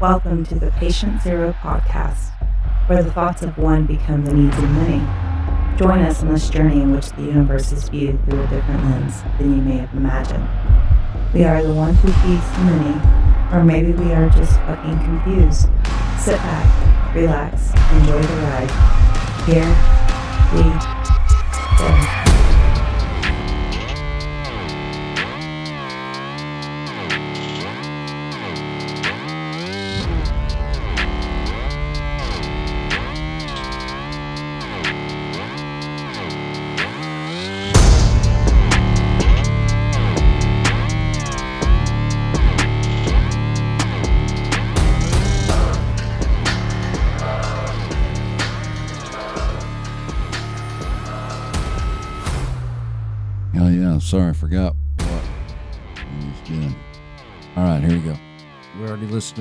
Welcome to the Patient Zero podcast, where the thoughts of one become the needs of many. Join us on this journey in which the universe is viewed through a different lens than you may have imagined. We are the one who feeds the many, or maybe we are just fucking confused. Sit back, relax, enjoy the ride. Here we go.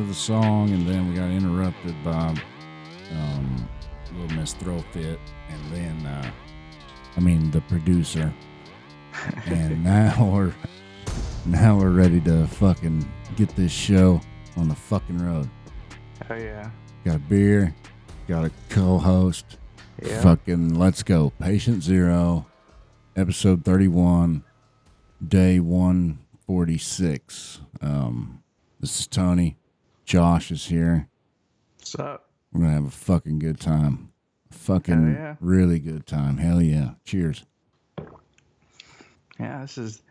The song, and then we got interrupted by um, Little Miss Throw Fit, and then, uh, I mean, the producer. and now we're now we're ready to fucking get this show on the fucking road. Oh yeah. Got a beer, got a co-host. Yeah. Fucking let's go. Patient Zero, episode 31, day 146. Um, this is Tony. Josh is here. What's up? We're to have a fucking good time. A fucking yeah. really good time. Hell yeah. Cheers. Yeah, this is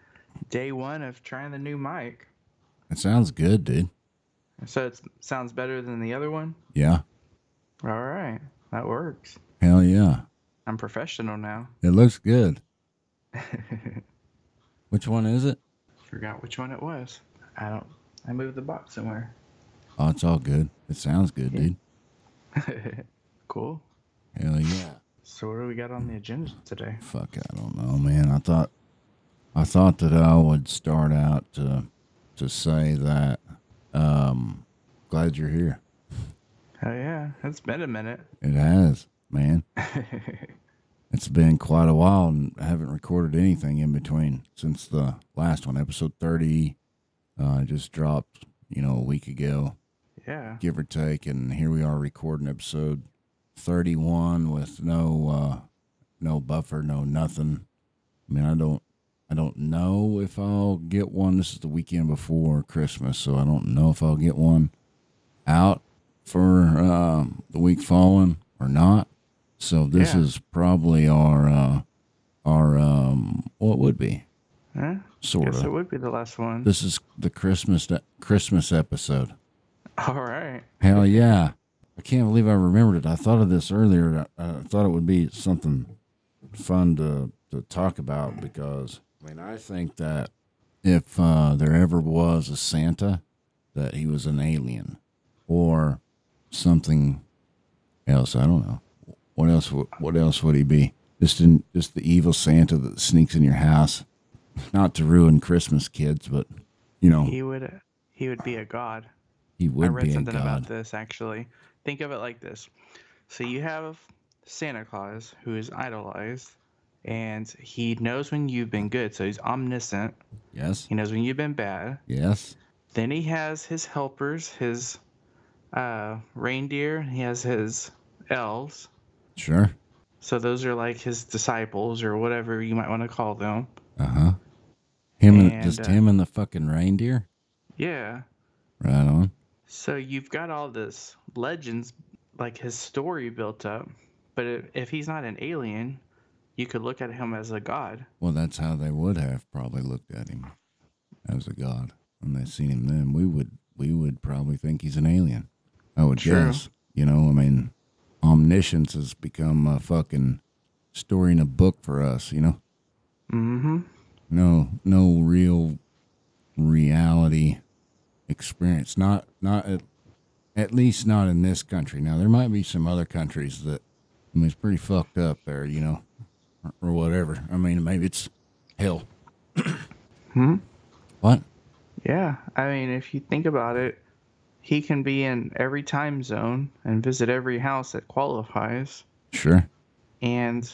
day one of trying the new mic. It sounds good, dude. So it sounds better than the other one. Yeah. All right, that works. Hell yeah. I'm professional now. It looks good. Which one is it? Forgot which one it was. I don't. I moved the box somewhere. Oh, it's all good. It sounds good, dude. cool. Hell yeah. So what do we got on the agenda today? Fuck, I don't know, man. I thought, I thought that I would start out to, to say that, um, glad you're here. Oh yeah, it's been a minute. It has, man. It's been quite a while, and I haven't recorded anything in between since the last one, episode thirty. Uh, just dropped, you know, a week ago, yeah. give or take, and here we are recording episode thirty-one with no, uh, no buffer, no nothing. I mean, I don't, I don't know if I'll get one. This is the weekend before Christmas, so I don't know if I'll get one out for um, the week following or not. So this Yeah. is probably our, uh, our um, what would be Huh? sort Guess it would be the last one. This is the Christmas Christmas episode. All right. Hell yeah! I can't believe I remembered it. I thought of this earlier. I, I thought it would be something fun to to talk about because I mean I think that if uh, there ever was a Santa, that he was an alien or something else. I don't know. What else? would- What else would he be? Just in just the evil Santa that sneaks in your house, not to ruin Christmas, kids, but you know He would. He would be a god. He would I read be a something about this actually. Think of it like this. So you have Santa Claus who is idolized and he knows when you've been good, so he's omniscient. Yes. He knows when you've been bad. Yes. Then he has his helpers, his uh, reindeer, he has his elves. Sure. So those are like his disciples or whatever you might want to call them. Uh huh. Him and, And, just uh, him and the fucking reindeer. Yeah. Right on. So you've got all this legends, like his story built up. But if, if he's not an alien, you could look at him as a god. Well, that's how they would have probably looked at him as a god when they seen him. Then we would we would probably think he's an alien. I would True. guess. You know, I mean, omniscience has become a fucking story in a book for us. You know, Mm-hmm. no no real reality experience. Not not at, at least not in this country. Now there might be some other countries that I mean it's pretty fucked up there, you know, or, or whatever. I mean maybe it's hell. Hmm? What? Yeah. I mean, if you think about it, he can be in every time zone and visit every house that qualifies. Sure. And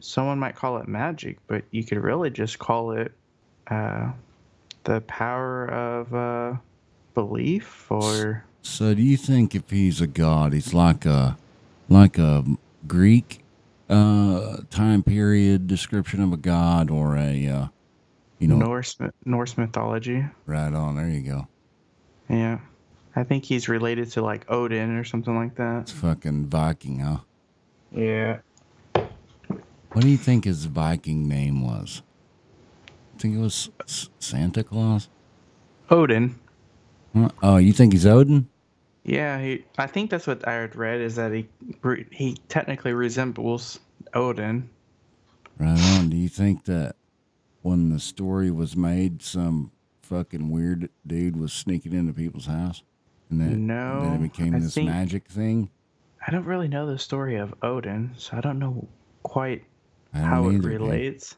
someone might call it magic, but you could really just call it uh, the power of uh, belief or So do you think if he's a god, he's like a like a Greek uh time period description of a god or a uh you know Norse Norse mythology. right on there you go. Yeah. I think he's related to like Odin or something like that. It's fucking Viking, huh? Yeah. What do you think his Viking name was? Think it was Santa Claus? Odin. Oh, you think he's Odin? Yeah, he, I think that's what I had read is that he he technically resembles Odin. Right on. Do you think that when the story was made, some fucking weird dude was sneaking into people's house, and that No, then it became I this think- magic thing? I don't really know the story of Odin, so I don't know quite don't how it dude.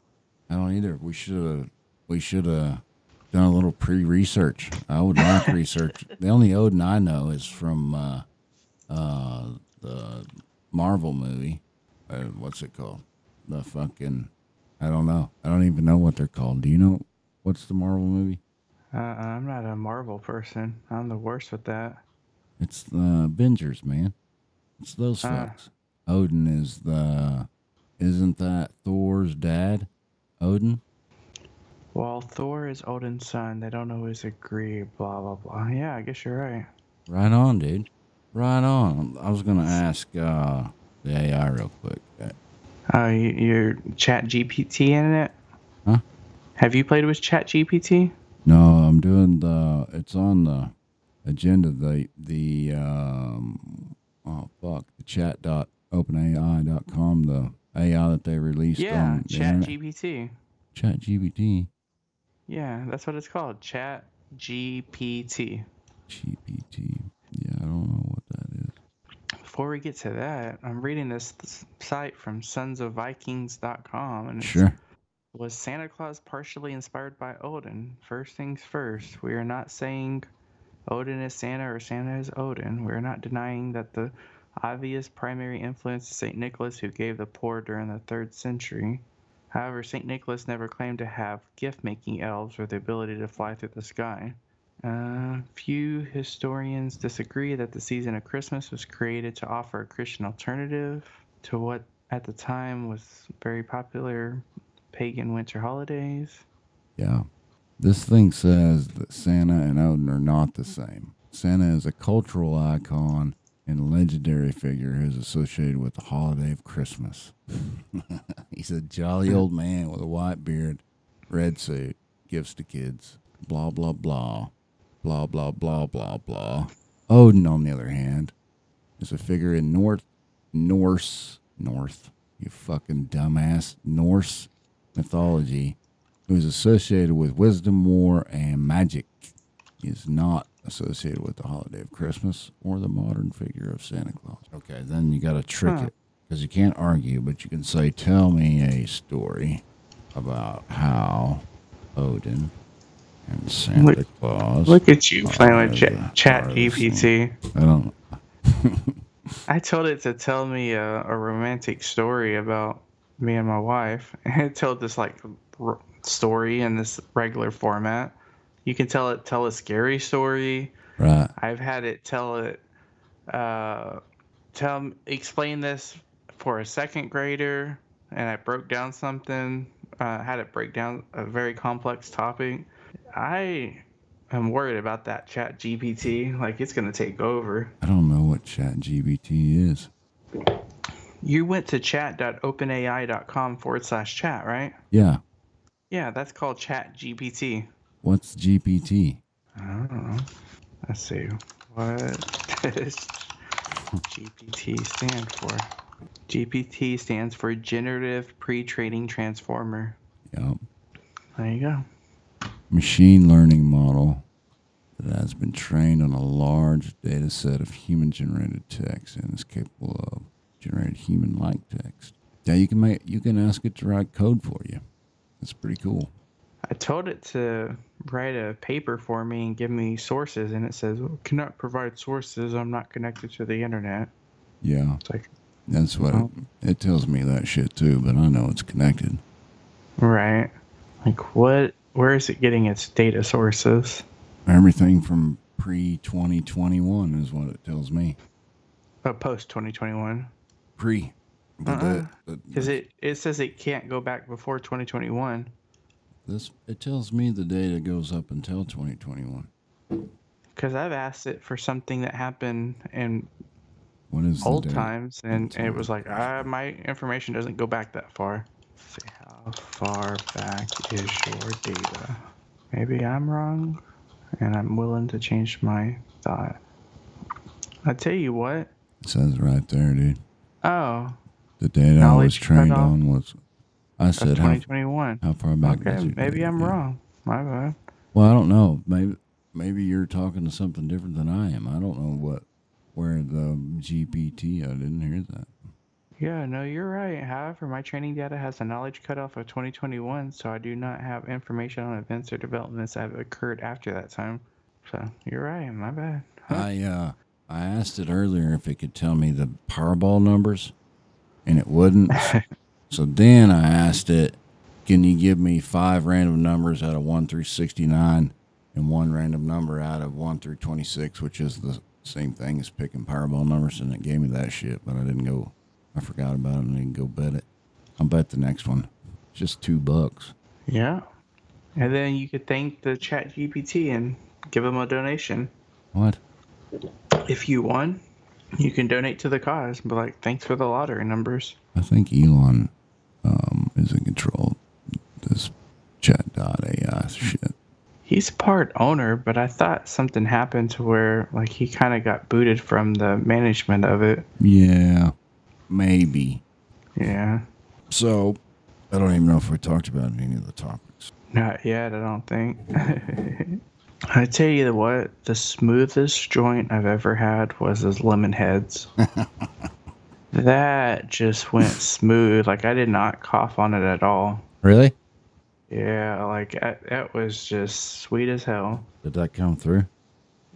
I don't either. We should have. We should have done a little pre-research. I would like research. The only Odin I know is from uh, uh, the Marvel movie. Uh, what's it called? The fucking. I don't know. I don't even know what they're called. Do you know what's the Marvel movie? Uh, I'm not a Marvel person. I'm the worst with that. It's the Avengers, man. It's those Ah. folks. Odin is the. Isn't that Thor's dad? Odin. Well, Thor is Odin's son. They don't always agree. Blah blah blah. Yeah, I guess you're right. Right on, dude. Right on. I was gonna ask uh, the AI real quick. Uh, you, you're Chat GPT in it. Huh? Have you played with Chat GPT? No, I'm doing the. It's on the agenda. The the um. Oh fuck. The chat dot openai dot com. The AI that they released Yeah, on Chat. GPT. Chat GPT. Yeah, that's what it's called. Chat GPT. GPT. Yeah, I don't know what that is. Before we get to that, I'm reading this, this site from sonsofvikings.com and Sure. was Santa Claus partially inspired by Odin. First things first, we are not saying Odin is Santa or Santa is Odin. We are not denying that the obvious primary influence is St. Nicholas, who gave the poor during the third century. However, St. Nicholas never claimed to have gift making elves or the ability to fly through the sky. Uh, few historians disagree that the season of Christmas was created to offer a Christian alternative to what at the time was very popular pagan winter holidays. Yeah. This thing says that Santa and Odin are not the same. Santa is a cultural icon and legendary figure who is associated with the holiday of Christmas. He's a jolly old man with a white beard, red suit, gifts to kids, blah, blah, blah, blah, blah, blah, blah, blah. Odin, on the other hand, is a figure in North, Norse, North, you fucking dumbass, Norse mythology who is associated with wisdom, war, and magic. He is not associated with the holiday of Christmas or the modern figure of Santa Claus. Okay, then you got to trick Huh. it because you can't argue, but you can say, "Tell me a story about how Odin and Santa Look- Claus." Look at you playing with yeah, Chat, Chat GPT. I don't. I told it to tell me a, a romantic story about me and my wife, and it told this like r- story in this regular format. You can tell it tell a scary story. Right. I've had it tell it uh, tell explain this for a second grader, and I broke down something. Uh, had it break down a very complex topic. I am worried about that Chat GPT. Like it's gonna take over. I don't know what Chat GBT is. You went to chat.openai.com forward slash chat, right? Yeah. Yeah, that's called Chat GPT. What's GPT? I don't know. Let's see. What does GPT stand for? GPT stands for Generative Pre Training Transformer. Yep. There you go. machine learning model that has been trained on a large data set of human generated text and is capable of generating human like text. Yeah, you can make you can ask it to write code for you. That's pretty cool. I told it to write a paper for me and give me sources, and it says, well, cannot provide sources. I'm not connected to the internet. Yeah, It's like, that's what Oh. it, it tells me that shit too, but I know it's connected. right. Like, what? Where is it getting its data sources? Everything from pre 2021 is what it tells me. Oh, post 2021. Pre. But Uh-uh. Because it, it says it can't go back before 2021. This it tells me the data goes up until 2021. Because I've asked it for something that happened in old times, and, it was like, ah, my information doesn't go back that far. Let's see, how far back is your data? Maybe I'm wrong, and I'm willing to change my thought. I tell you what. It says right there, dude. Oh, The data I was trained on was. I said how, 2021. how far back? Okay, maybe I'm wrong. My bad. Well, I don't know. Maybe maybe you're talking to something different than I am. I don't know what where the GPT. I didn't hear that. Yeah, no, you're right. However, my training data has a knowledge cutoff of 2021, so I do not have information on events or developments that have occurred after that time. So you're right. My bad. Huh. I uh I asked it earlier if it could tell me the Powerball numbers, and it wouldn't. so then I asked it, "Can you give me five random numbers out of one through sixty nine, and one random number out of one through twenty six, which is the same thing as picking Powerball numbers?" And it gave me that shit, but I didn't go. I forgot about it and didn't go bet it. I'll bet the next one. It's just two bucks. Yeah. And then you could thank the Chat GPT and give them a donation. What? If you won, you can donate to the cause. But like, thanks for the lottery numbers. I think Elon um, is in control of this shit. He's part owner, but I thought something happened to where like he kind of got booted from the management of it. Yeah, maybe. Yeah. So, I don't even know if we talked about any of the topics. Not yet, I don't think. I tell you what, the smoothest joint I've ever had was those lemon heads. that just went smooth. Like I did not cough on it at all. Really? Yeah, like that, that was just sweet as hell. Did that come through?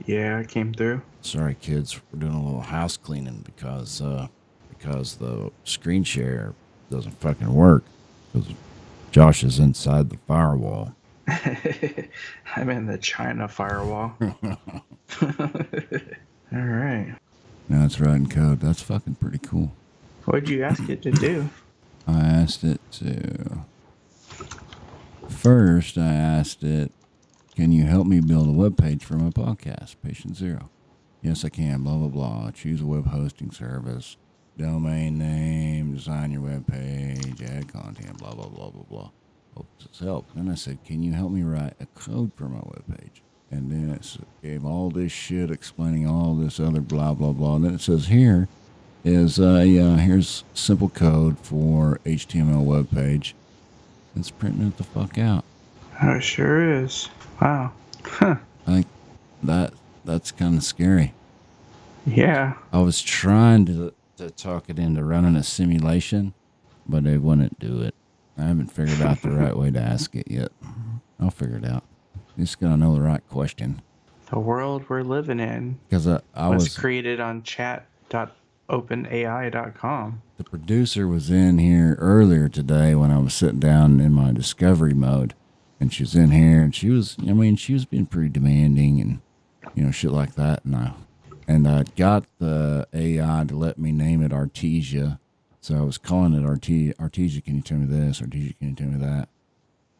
Yeah, it came through. Sorry, kids. We're doing a little house cleaning because uh, because the screen share doesn't fucking work. Because Josh is inside the firewall. I'm in the China firewall. All right. Now it's writing code. That's fucking pretty cool. What'd you ask it to do? I asked it to. First, I asked it, "Can you help me build a web page for my podcast, Patient Zero? Yes, I can. Blah blah blah. Choose a web hosting service, domain name, design your web page, add content. Blah blah blah blah blah. Hope this help. Then I said, "Can you help me write a code for my web page?" And then it gave all this shit explaining all this other blah blah blah. And then it says here is uh, here's simple code for HTML web page. It's printing it the fuck out. Oh, it sure is. Wow. Huh. I think that that's kind of scary. Yeah. I was trying to to talk it into running a simulation, but it wouldn't do it. I haven't figured out the right way to ask it yet. I'll figure it out. Just gotta know the right question The world we're living in because I, I was was created on chat.openai.com. the producer was in here earlier today when I was sitting down in my discovery mode, and she was in here, and she was, I mean, she was being pretty demanding and you know shit like that, and I and I got the AI to let me name it Artesia, so I was calling it Arte Artesia. Can you tell me this? Artesia, can you tell me that?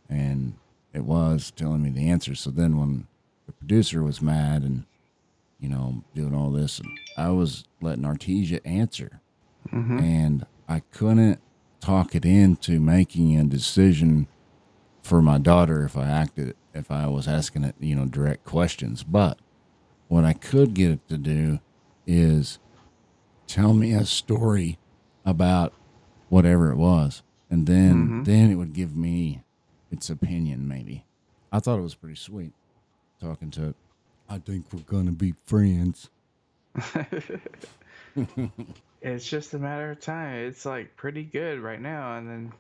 And it was telling me the answer. So then when the producer was mad and you know doing all this, I was letting Artesia answer hmm and I couldn't talk it into making a decision for my daughter if I acted if I was asking it, you know, direct questions. But what I could get it to do is tell me a story about whatever it was. And then Mhm. then it would give me its opinion maybe. I thought it was pretty sweet talking to it. I think we're gonna be friends. it's just a matter of time. It's like pretty good right now, and then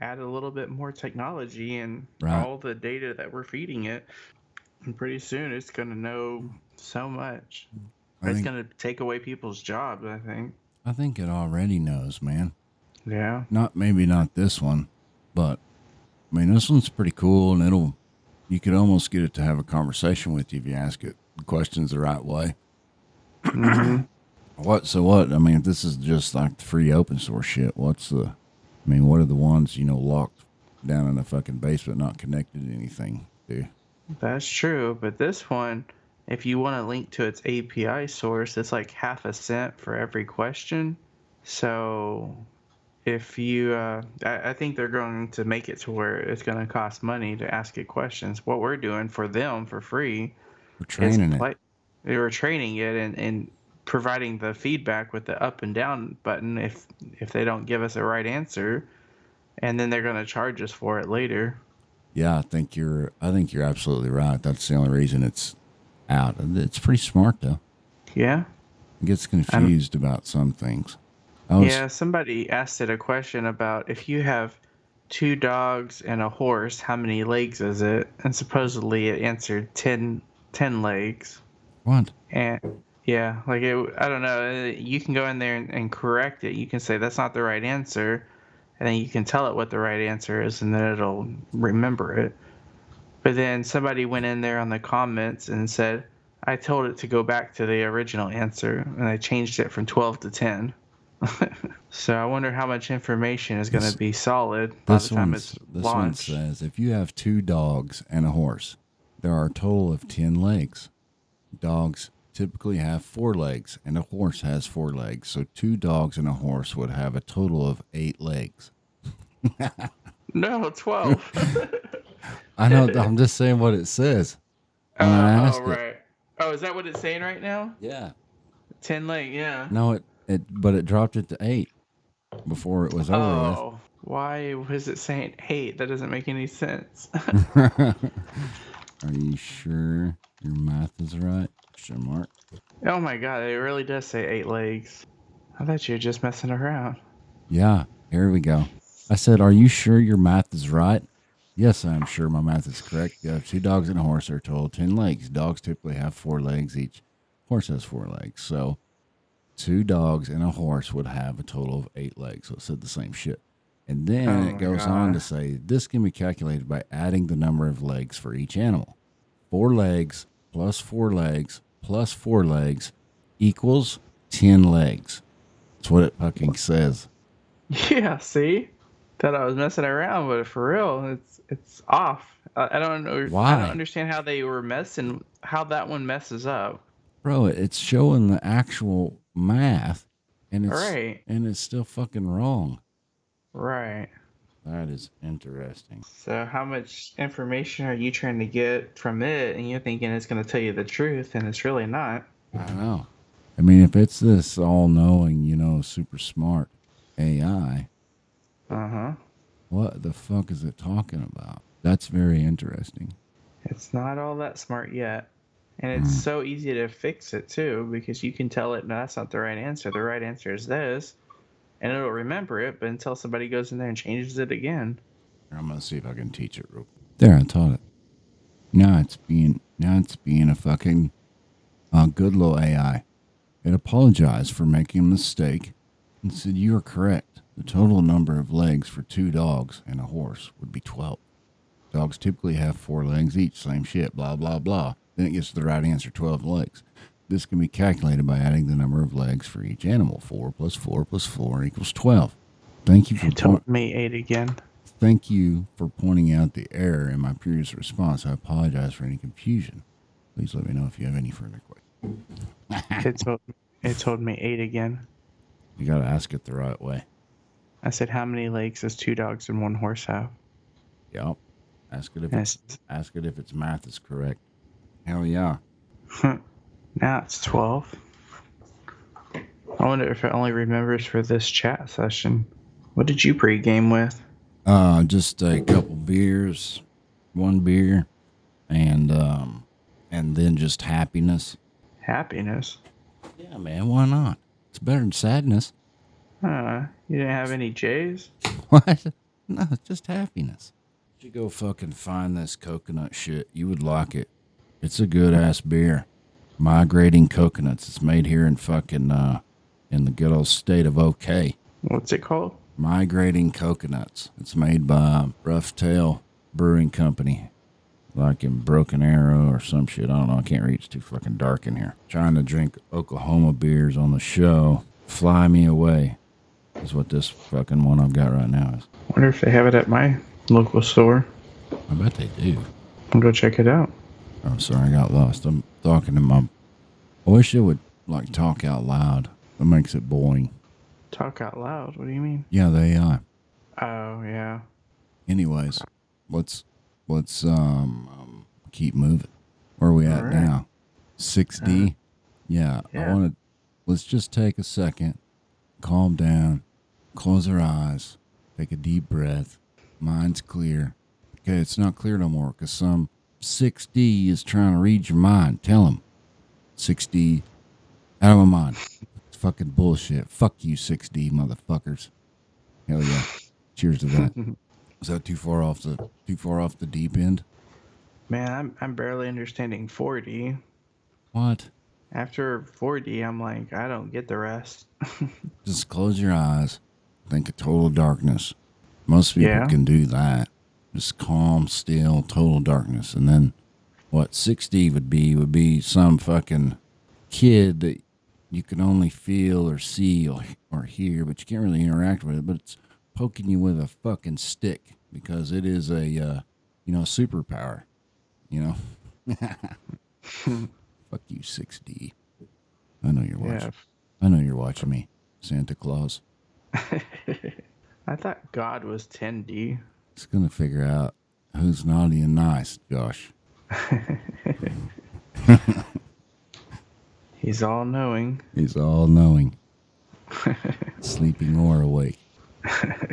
add a little bit more technology and Right. all the data that we're feeding it, and pretty soon it's gonna know so much. I it's think, gonna take away people's jobs. I think. I think it already knows, man. Yeah. not maybe not this one, but I mean this one's pretty cool, and it'll you could almost get it to have a conversation with you if you ask it questions the right way. hmm What? So what? I mean, if this is just like the free open source shit, what's the? I mean, what are the ones you know locked down in a fucking basement, not connected to anything? Do That's true, but this one, if you want to link to its API source, it's like half a cent for every question. So, if you, uh, I, I think they're going to make it to where it's going to cost money to ask it questions. What we're doing for them for free we're training it? they were training it and, and providing the feedback with the up and down button if if they don't give us a right answer, and then they're going to charge us for it later. Yeah, I think you're. I think you're absolutely right. That's the only reason it's out. It's pretty smart though. Yeah. It gets confused about some things. Was, Yeah, somebody asked it a question about if you have two dogs and a horse, how many legs is it? And supposedly it answered 10, 10 legs. What? And yeah, like it, I don't know. You can go in there and, and correct it. You can say that's not the right answer, and then you can tell it what the right answer is, and then it'll remember it. But then somebody went in there on the comments and said, I told it to go back to the original answer, and I changed it from 12 to 10. so I wonder how much information is going to be solid by This the time it's This one says if you have two dogs and a horse, there are a total of ten legs. Dogs typically have four legs, and a horse has four legs. So two dogs and a horse would have a total of eight legs. No, 12. I know. I'm just saying what it says. oh, oh, it. right. Oh, is that what it's saying right now? Yeah. 10 leg, yeah. No, it it but it dropped it to eight before it was over Oh, why was it saying eight? That doesn't make any sense. Are you sure your math is right? Question mark. oh my god, it really does say eight legs. I thought you were just messing around. Yeah, here we go. I said, Are you sure your math is right? Yes, I'm sure my math is correct. You have two dogs and a horse are total 10 legs. Dogs typically have four legs each. Horse has four legs. So two dogs and a horse would have a total of eight legs. So it said the same shit. And then Oh it goes on to say this can be calculated by adding the number of legs for each animal. Four legs plus four legs plus four legs equals 10 legs. That's what it fucking says. Yeah, see? Thought I was messing around, but for real, it's it's off. I, I don't know. I Why? don't understand how they were messing. How that one messes up. Bro, it's showing the actual math and it's Right. and it's still fucking wrong. Right. That is interesting. So how much information are you trying to get from it, and you're thinking it's going to tell you the truth, and it's really not? I don't know. I mean, if it's this all knowing, you know, super smart AI, Uh huh. what the fuck is it talking about? That's very interesting. It's not all that smart yet. And it's Mm. so easy to fix it too, because you can tell it, no, that's not the right answer. The right answer is this. And it'll remember it, but until somebody goes in there and changes it again. I'm gonna see if I can teach it real. There, I taught it. Now it's being now it's being a fucking uh, good little AI. It apologized for making a mistake and said you are correct. The total number of legs for two dogs and a horse would be twelve. Dogs typically have four legs each. Same shit. Blah blah blah. Then it gets to the right answer. Twelve legs. This can be calculated by adding the number of legs for each animal. Four plus four plus four equals twelve. Thank you for told me eight again. Thank you for pointing out the error in my previous response. I apologize for any confusion. Please let me know if you have any further questions. It told, it told me eight again. You got to ask it the right way. I said, how many legs does two dogs and one horse have? Yep. Ask it if And it's, it's, ask it if its math is correct. Hell yeah. now it's 12. I wonder if it only remembers for this chat session. What did you pregame with? Uh, just a couple beers, one beer, and um, and then just happiness. Happiness. Yeah, man. Why not? It's better than sadness. Huh. You didn't have any J's? What? No, it's just happiness. You go fucking find this coconut shit. You would like it. It's a good ass beer. Migrating coconuts. It's made here in fucking uh in the good old state of OK. What's it called? Migrating coconuts. It's made by Roughtail Brewing Company like in Broken Arrow or some shit. I don't know. I can't read. It's too fucking dark in here. Trying to drink Oklahoma beers on the show. Fly me away is what this fucking one I've got right now is. Wonder if they have it at my local store. I bet they do. I'll go check it out. I'm sorry, I got lost. I'm talking to my. I wish it would like talk out loud. That makes it boring. Talk out loud. What do you mean? Yeah, the AI. Oh yeah. Anyways, let's let's um, um keep moving. Where are we at right. now? Six D. yeah, yeah. I want to. Let's just take a second, calm down, close our eyes, take a deep breath. Mind's clear. Okay, it's not clear no more because some 6D is trying to read your mind. Tell him. 6D, out of my mind. It's fucking bullshit. Fuck you, 6D motherfuckers. Hell yeah. Cheers to that. Is that too far off the too far off the deep end? Man, I'm I'm barely understanding 4D. What? After 4D, I'm like, I don't get the rest. Just close your eyes. Think of total darkness. Most people Yeah. can do that. Just calm, still, total darkness. And then what 6D would be would be some fucking kid that you can only feel or see or, or hear, but you can't really interact with it. But it's poking you with a fucking stick because it is a, uh, you know, superpower. You know? Fuck you, 6D. I know you're watching. yeah. I know you're watching me, Santa Claus. I thought God was 10D. It's gonna figure out who's naughty and nice, Josh. He's all knowing. He's all knowing, sleeping or awake.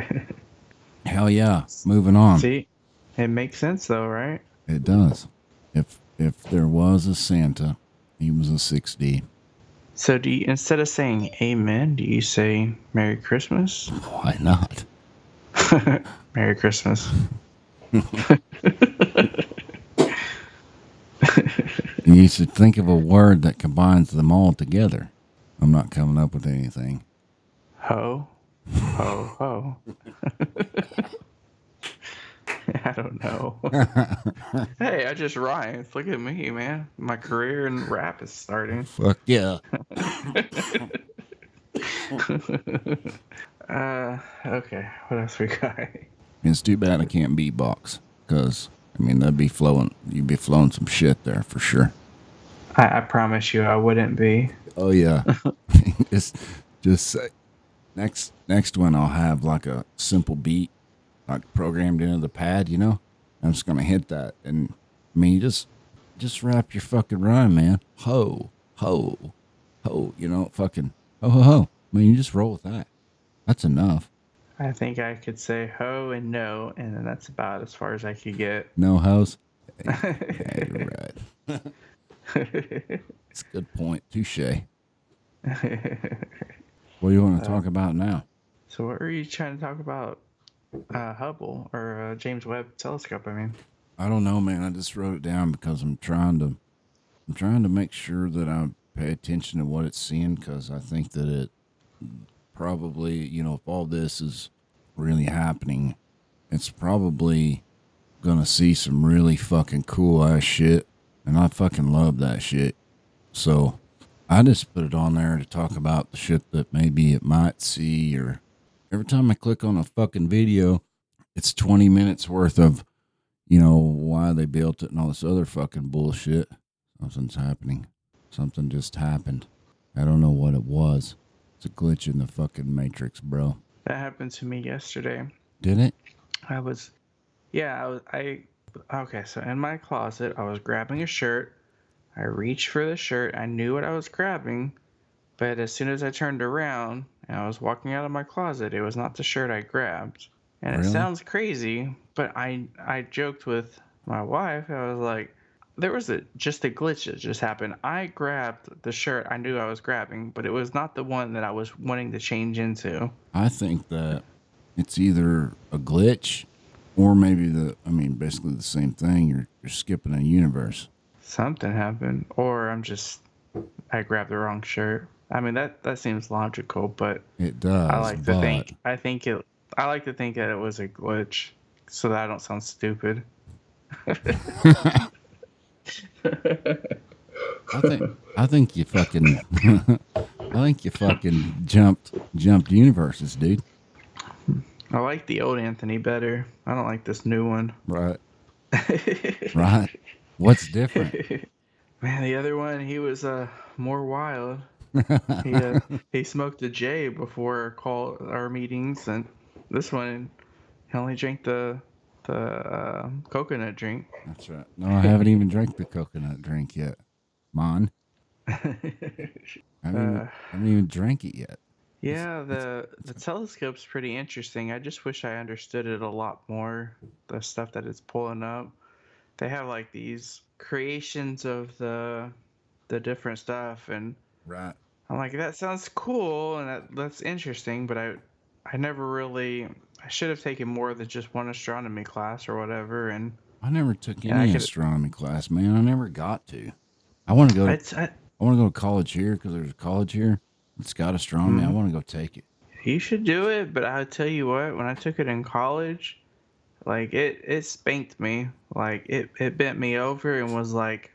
Hell yeah! Moving on. See, it makes sense though, right? It does. If if there was a Santa, he was a six D. So do you instead of saying Amen, do you say Merry Christmas? Why not? Merry Christmas. You should think of a word that combines them all together. I'm not coming up with anything. Ho, ho, ho. I don't know. hey, I just rhymed. Look at me, man. My career in rap is starting. Fuck yeah! Uh, okay. What else we got? It's too bad I can't beatbox, cause I mean that'd be flowing. You'd be flowing some shit there for sure. I, I promise you, I wouldn't be. Oh yeah. just just say next next one I'll have like a simple beat like programmed into the pad, you know? I'm just gonna hit that and I mean you just just rap your fucking rhyme, man. Ho, ho, ho, you know, fucking ho ho ho. I mean you just roll with that. That's enough. I think I could say ho and no, and then that's about as far as I could get. No house. Yeah, you're right. It's a good point. Touche. What do you want to talk about now? so, what were you trying to talk about? Uh, Hubble or uh, James Webb Telescope? I mean, I don't know, man. I just wrote it down because I'm trying to, I'm trying to make sure that I pay attention to what it's seeing because I think that it probably, you know, if all this is really happening, it's probably gonna see some really fucking cool ass shit, and I fucking love that shit. So I just put it on there to talk about the shit that maybe it might see, or every time I click on a fucking video, it's 20 minutes worth of you know, why they built it and all this other fucking bullshit. Something's happening. Something just happened. I don't know what it was. It's a glitch in the fucking matrix, bro. that happened to me yesterday. Did it? I was, yeah, I was, I, okay, so in my closet, I was grabbing a shirt. I reached for the shirt. I knew what I was grabbing, but as soon as I turned around and I was walking out of my closet, it was not the shirt I grabbed. And Really? it sounds crazy, but I, I joked with my wife. I was like, there was a just a glitch that just happened. I grabbed the shirt I knew I was grabbing, but it was not the one that I was wanting to change into. I think that it's either a glitch or maybe the, I mean, basically the same thing. You're, you're skipping a universe. something happened or i'm just i grabbed the wrong shirt i mean that that seems logical but It does. i like to think i think it i like to think that it was a glitch so that i don't sound stupid I think I think you fucking I think you fucking jumped jumped universes, dude. I like the old Anthony better. I don't like this new one. Right. right. What's different? Man, the other one he was uh more wild. he uh, he smoked a J before call our meetings, and this one he only drank the the uh, coconut drink. That's right. No, I haven't even drank the coconut drink yet. Mon. I haven't, Uh. I haven't even drank it yet. Yeah, the the telescope's pretty interesting. I just wish I understood it a lot more. The stuff that it's pulling up. They have like these creations of the the different stuff and Right. I'm like that sounds cool and that that's interesting, but I I never really I should have taken more than just one astronomy class or whatever and I never took Yeah, any astronomy class, man. I never got to. I want to go. it's I, I want to go to college here because there's a college here. It's got astronomy. I Mhm. want to go take it. You should do it, but I'll tell you what, when I took it in college, like it it spanked me. Like it it bent me over and was like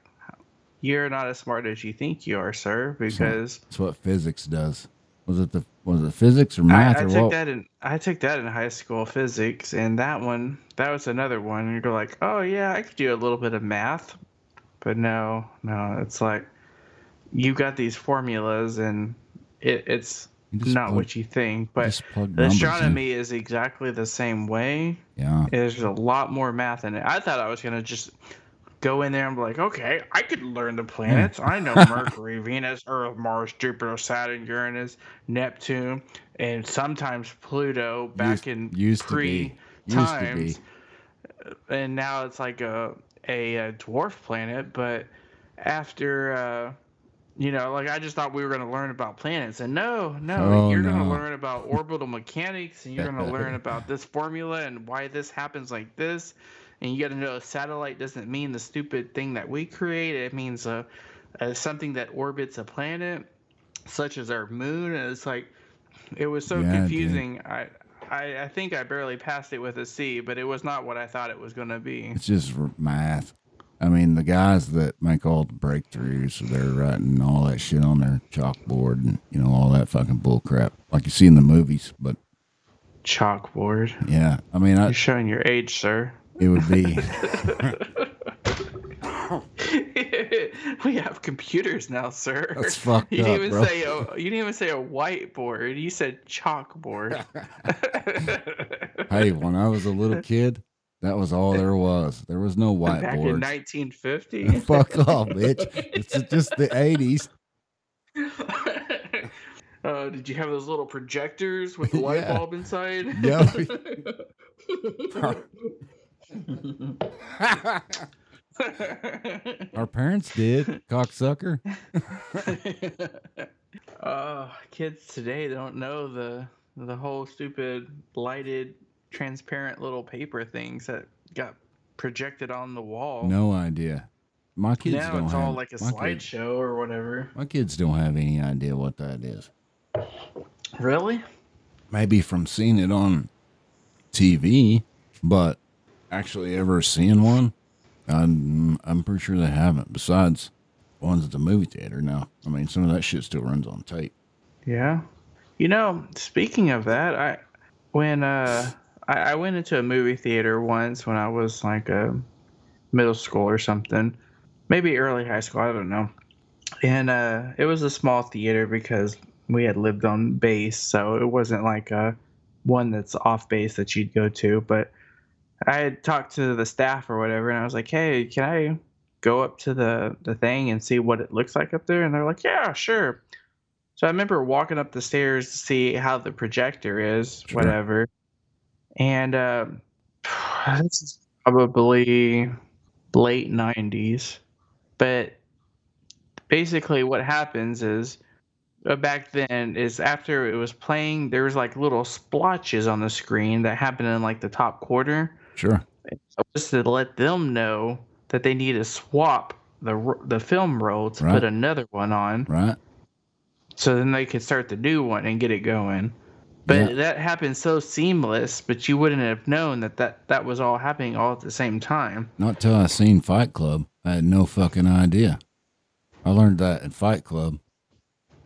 you're not as smart as you think you are, sir, because That's what physics does. Was it the was it physics or I, math I or took what? that in I took that in high school physics and that one that was another one. And you're like, Oh yeah, I could do a little bit of math. But no, no, it's like you got these formulas and it, it's not plug- what you think. But The numbers in. astronomy is exactly the same way. Yeah. There's a lot more math in it. I thought I was gonna just go in there and be like, okay, I could learn the planets. I know Mercury, Venus, Earth, Mars, Jupiter, Saturn, Uranus, Neptune, and sometimes Pluto. Back Used- in used to pre be. Used to be. times, and now it's like a, a a dwarf planet. But after. Uh, you know, like I just thought we were going to learn about planets, and no, no, Oh, you're going to learn about orbital mechanics, and you're going to learn about this formula and why this happens like this, and you got to know a satellite doesn't mean the stupid thing that we create. It means a, a something that orbits a planet, such as our moon. And it's like, it was so Yeah, dude. confusing. I, I, I think I barely passed it with a C, but it was not what I thought it was going to be. It's just math. I mean, the guys that make all the breakthroughs, they're writing all that shit on their chalkboard and, you know, all that fucking bull crap like you see in the movies. But Chalkboard. yeah, I mean, I, You're showing your age, sir. It would be, we have computers now, sir. That's fucked you didn't up, even bro. say a, you didn't even say a whiteboard. You said chalkboard. hey, when I was a little kid, that was all there was. There was no whiteboard. Back in 1950. Fuck off, bitch. It's just the 80s. uh, did you have those little projectors with the light Yeah. bulb inside? Yeah. Our parents did, cocksucker. uh, kids today don't know the the whole stupid lighted, transparent little paper things that got projected on the wall. No idea. My kids now don't it's have. all like a slideshow or whatever. My kids don't have any idea what that is. Really? Maybe from seeing it on TV, but actually ever seeing one, I'm, I'm pretty sure they haven't. Besides ones at the movie theater now. I mean, some of that shit still runs on tape. Yeah. You know, speaking of that, I when uh I, I went into a movie theater once when I was like a middle school or something, maybe early high school, I don't know. And uh it was a small theater because we had lived on base, so it wasn't like a one that's off base that you'd go to, but I had talked to the staff or whatever and I was like, "Hey, can I go up to the the thing and see what it looks like up there?" And they're like, "Yeah, sure." So I remember walking up the stairs to see how the projector is, Sure. whatever. And um this is probably late 90s. But basically, what happens is uh, back then is after it was playing, there was like little splotches on the screen that happened in like the top quarter. Sure. So just to let them know that they need to swap the the film roll to Right. put another one on Right? so then they could start the new one and get it going. But Yeah. that happened so seamless, but you wouldn't have known that, that that was all happening all at the same time. Not till I seen Fight Club. I had no fucking idea. I learned that in Fight Club.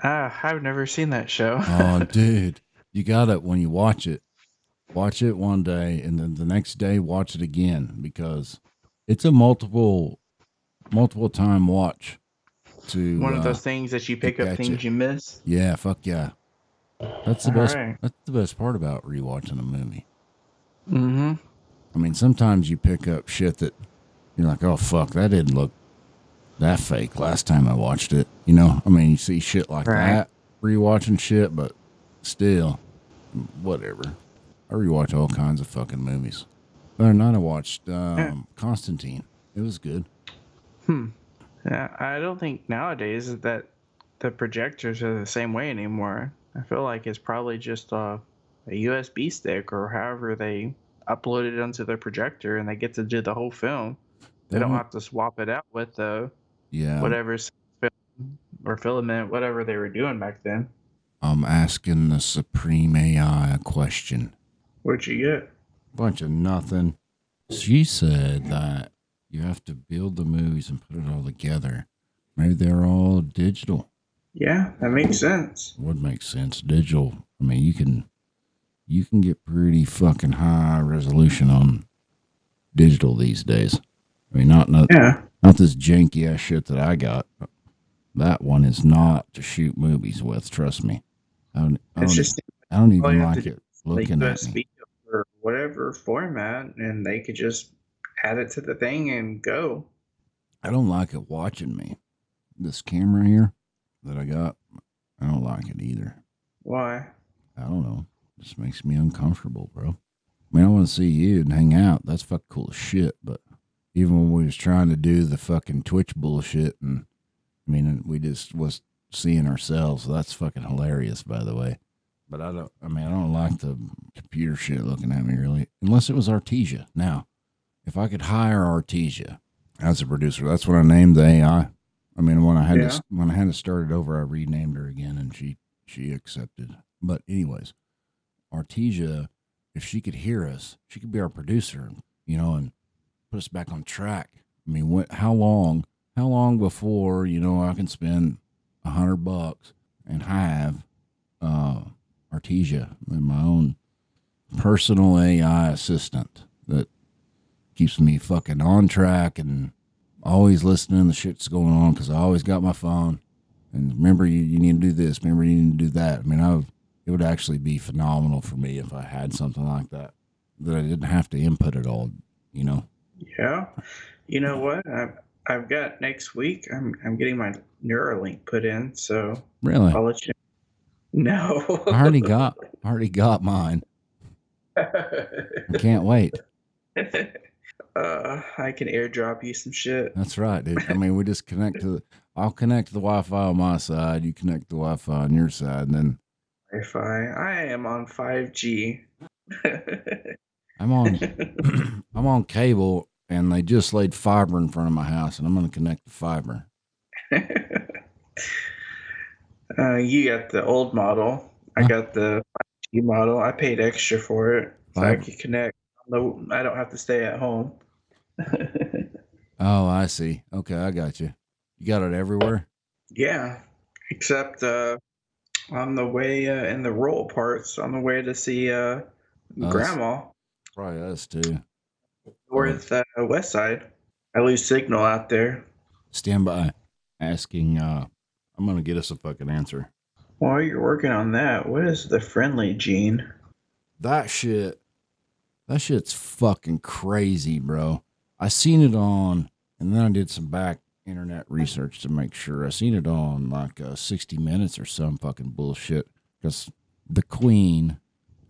Ah, I've never seen that show. Oh, dude, you got it when you watch it. Watch it one day, and then the next day watch it again because it's a multiple, multiple time watch. To One of uh, those things that you pick up things you miss. yeah, fuck yeah. That's the best. Alright. That's the best part about rewatching a movie. Mm-hmm. I mean, sometimes you pick up shit that you're like, oh fuck, that didn't look that fake last time I watched it. You know, I mean, you see shit like Right. that rewatching shit, but still, whatever. I rewatch all kinds of fucking movies. The other night I watched um, Constantine. It was good. Yeah, I don't think nowadays that the projectors are the same way anymore. I feel like it's probably just a, a USB stick or however they upload it onto their projector and they get to do the whole film. They don't Mhm. have to swap it out with the Yeah, whatever film or filament, whatever they were doing back then. I'm asking the Supreme AI a question. What'd you get? Bunch of nothing. She said that you have to build the movies and put it all together. Maybe they're all digital. Yeah, that makes sense. Would make sense. Digital. I mean, you can you can get pretty fucking high resolution on digital these days. I mean, not not, Yeah. not this janky ass shit that I got. That one is not to shoot movies with. Trust me. I don't. I don't, I don't even like it looking at me. Whatever format and they could just add it to the thing and go. I don't like it watching me. This camera here that I got, I don't like it either. Why? I don't know. It Just makes me uncomfortable, bro. I mean, I want to see you and hang out. That's fucking cool as shit. But even when we was trying to do the fucking Twitch bullshit, and I mean, we just was seeing ourselves. That's fucking hilarious, by the way. But I don't. I mean, I don't like the computer shit looking at me really, unless it was Artesia. Now, if I could hire Artesia as a producer, that's what I named the AI. I mean, when I had Yeah. to when I had to start it over, I renamed her again, and she she accepted. But anyways, Artesia, if she could hear us, she could be our producer, you know, and put us back on track. I mean, what? How long? How long before you know I can spend a hundred bucks and have Artesia in my own personal AI assistant that keeps me fucking on track and always listening to the shit that's going on because I always got my phone. And remember, you, you need to do this. Remember, you need to do that. I mean, I would, it would actually be phenomenal for me if I had something like that that I didn't have to input it all. You know, Yeah. You know what? I've, I've got next week. I'm I'm getting my Neuralink put in, so really. I'll let you. No. I already got, I already got mine. I can't wait. uh, I can airdrop you some shit. That's right, dude. I mean, we just connect to the. I'll connect the Wi-Fi on my side. You connect the Wi-Fi on your side, and then Wi-Fi. I am on 5G. I'm on. I'm on cable, and they just laid fiber in front of my house, and I'm going to connect the fiber. Uh, you got the old model. I Huh? got the 5G model. I paid extra for it, so I can connect. No, I don't have to stay at home. Oh, I see. Okay, I got you. You got it everywhere. yeah, except uh, on the way uh, in the rural parts, on the way to see uh, Us. grandma. Probably us too. North uh, west side. I lose signal out there. Stand by. Asking. uh I'm going to get us a fucking answer. While you're working on that, what is the friendly gene? That shit. That shit's fucking crazy, bro. I seen it on, and then I did some back internet research to make sure. I seen it on like uh, 60 Minutes or some fucking bullshit. Because the Queen,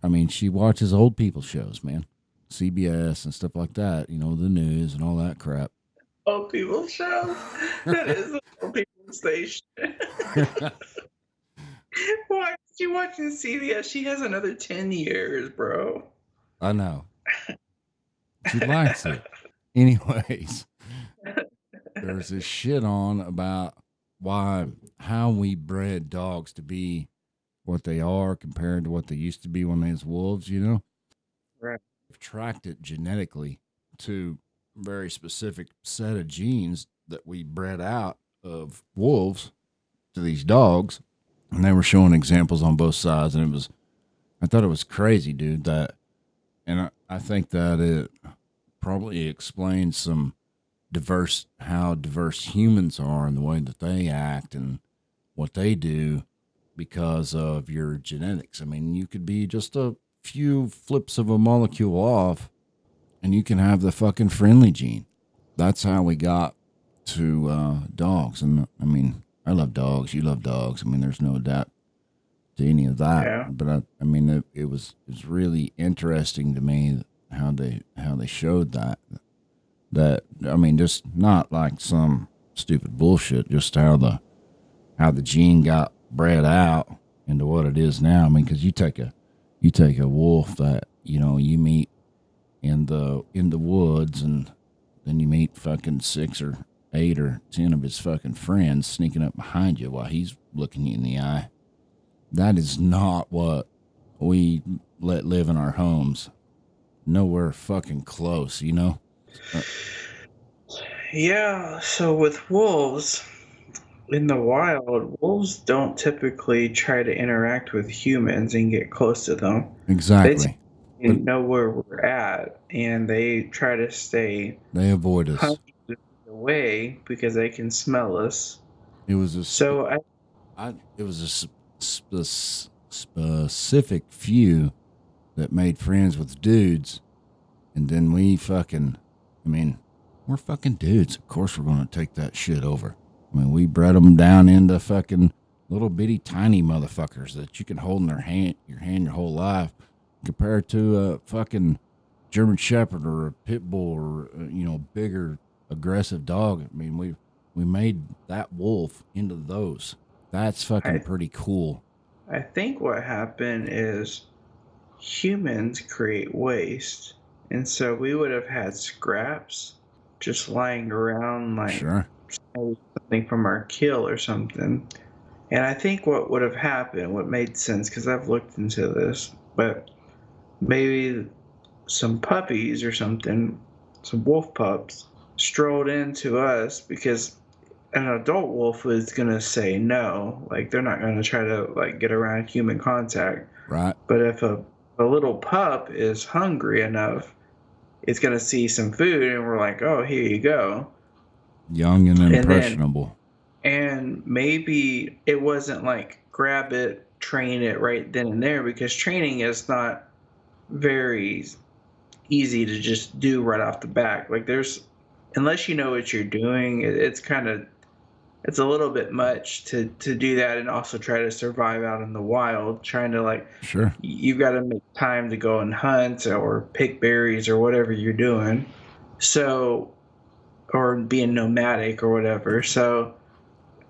I mean, she watches old people shows, man. CBS and stuff like that, you know, the news and all that crap. Old people show. that is the old people station. Why is she watching CBS? She has another ten years, bro. I know. She likes it. Anyways, there's this shit on about why how we bred dogs to be what they are compared to what they used to be when they was wolves, you know? Right. Tracked it genetically to a very specific set of genes that we bred out of wolves to these dogs. And they were showing examples on both sides. And it was, I thought it was crazy, dude, that, and I, I think that it probably explains some diverse, how diverse humans are and the way that they act and what they do because of your genetics. I mean, you could be just a few flips of a molecule off and you can have the fucking friendly gene. That's how we got to uh, dogs. And I mean, I love dogs. You love dogs. I mean, there's no doubt to any of that. Yeah. But I, I mean, it, it was it was really interesting to me how they how they showed that. That I mean, just not like some stupid bullshit. Just how the how the gene got bred out into what it is now. I mean, because you take a you take a wolf that you know you meet in the in the woods, and then you meet fucking six or eight or ten of his fucking friends sneaking up behind you while he's looking you in the eye. That is not what we let live in our homes. Nowhere fucking close, you know. Yeah, so with wolves in the wild, wolves don't typically try to interact with humans and get close to them. Exactly. They know where we're at, and they try to stay They avoid us. hundreds of feet away because they can smell us. It was a So I, I it was a sp- sp- specific few that made friends with dudes, and then we fucking, I mean, we're fucking dudes. Of course, we're gonna take that shit over. I mean, we bred them down into fucking little bitty tiny motherfuckers that you can hold in their hand, your hand, your whole life, compared to a fucking German Shepherd or a pit bull or uh, you know bigger aggressive dog. I mean, we we made that wolf into those. That's fucking I- pretty cool. I think what happened is humans create waste, and so we would have had scraps just lying around like Sure. something from our kill or something. And I think what would have happened, what made sense, because I've looked into this, but maybe some puppies or something, some wolf pups, strolled into us because an adult wolf is gonna say no, like they're not gonna try to like get around human contact. Right. But if a, a little pup is hungry enough, it's gonna see some food and we're like, oh, here you go. Young and then- impressionable. and maybe it wasn't like grab it train it right then and there because training is not very easy to just do right off the back like there's unless you know what you're doing it, it's kind of it's a little bit much to to do that and also try to survive out in the wild trying to like sure. you've got to make time to go and hunt or pick berries or whatever you're doing. So, or being nomadic or whatever. So,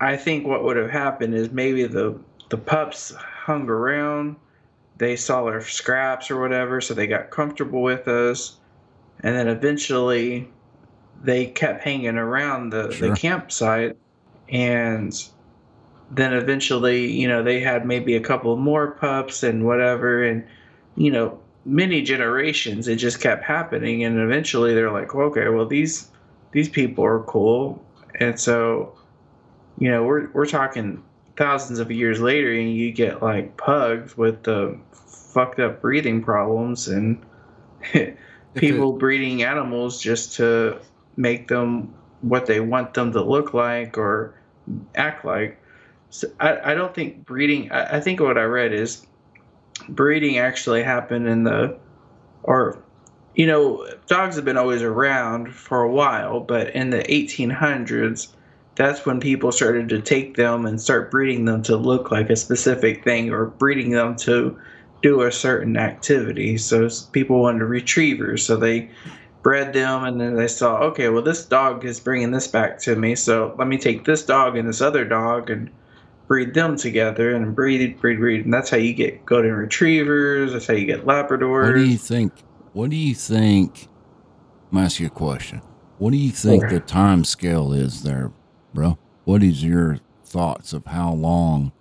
I think what would have happened is maybe the the pups hung around, they saw our scraps or whatever, so they got comfortable with us, and then eventually they kept hanging around the, Sure. the campsite. And then eventually, you know, they had maybe a couple more pups and whatever, and you know, many generations it just kept happening, and eventually they're like, okay, well these these people are cool, and so, you know, we're we're talking thousands of years later, and you get like pugs with the fucked up breathing problems and people breeding animals just to make them what they want them to look like or act like. So I, I don't think breeding. I, I think what I read is breeding actually happened in the, or, you know, dogs have been always around for a while, but in the 1800s, that's when people started to take them and start breeding them to look like a specific thing or breeding them to do a certain activity. So people wanted retrievers, so they bred them and then they saw, okay, well, this dog is bringing this back to me, so let me take this dog and this other dog and breed them together and breed, breed, breed, and that's how you get golden retrievers. That's how you get Labradors. What do you think? What do you think? I'm gonna ask you a question. What do you think Sure. the time scale is there, bro? What is your thoughts of how long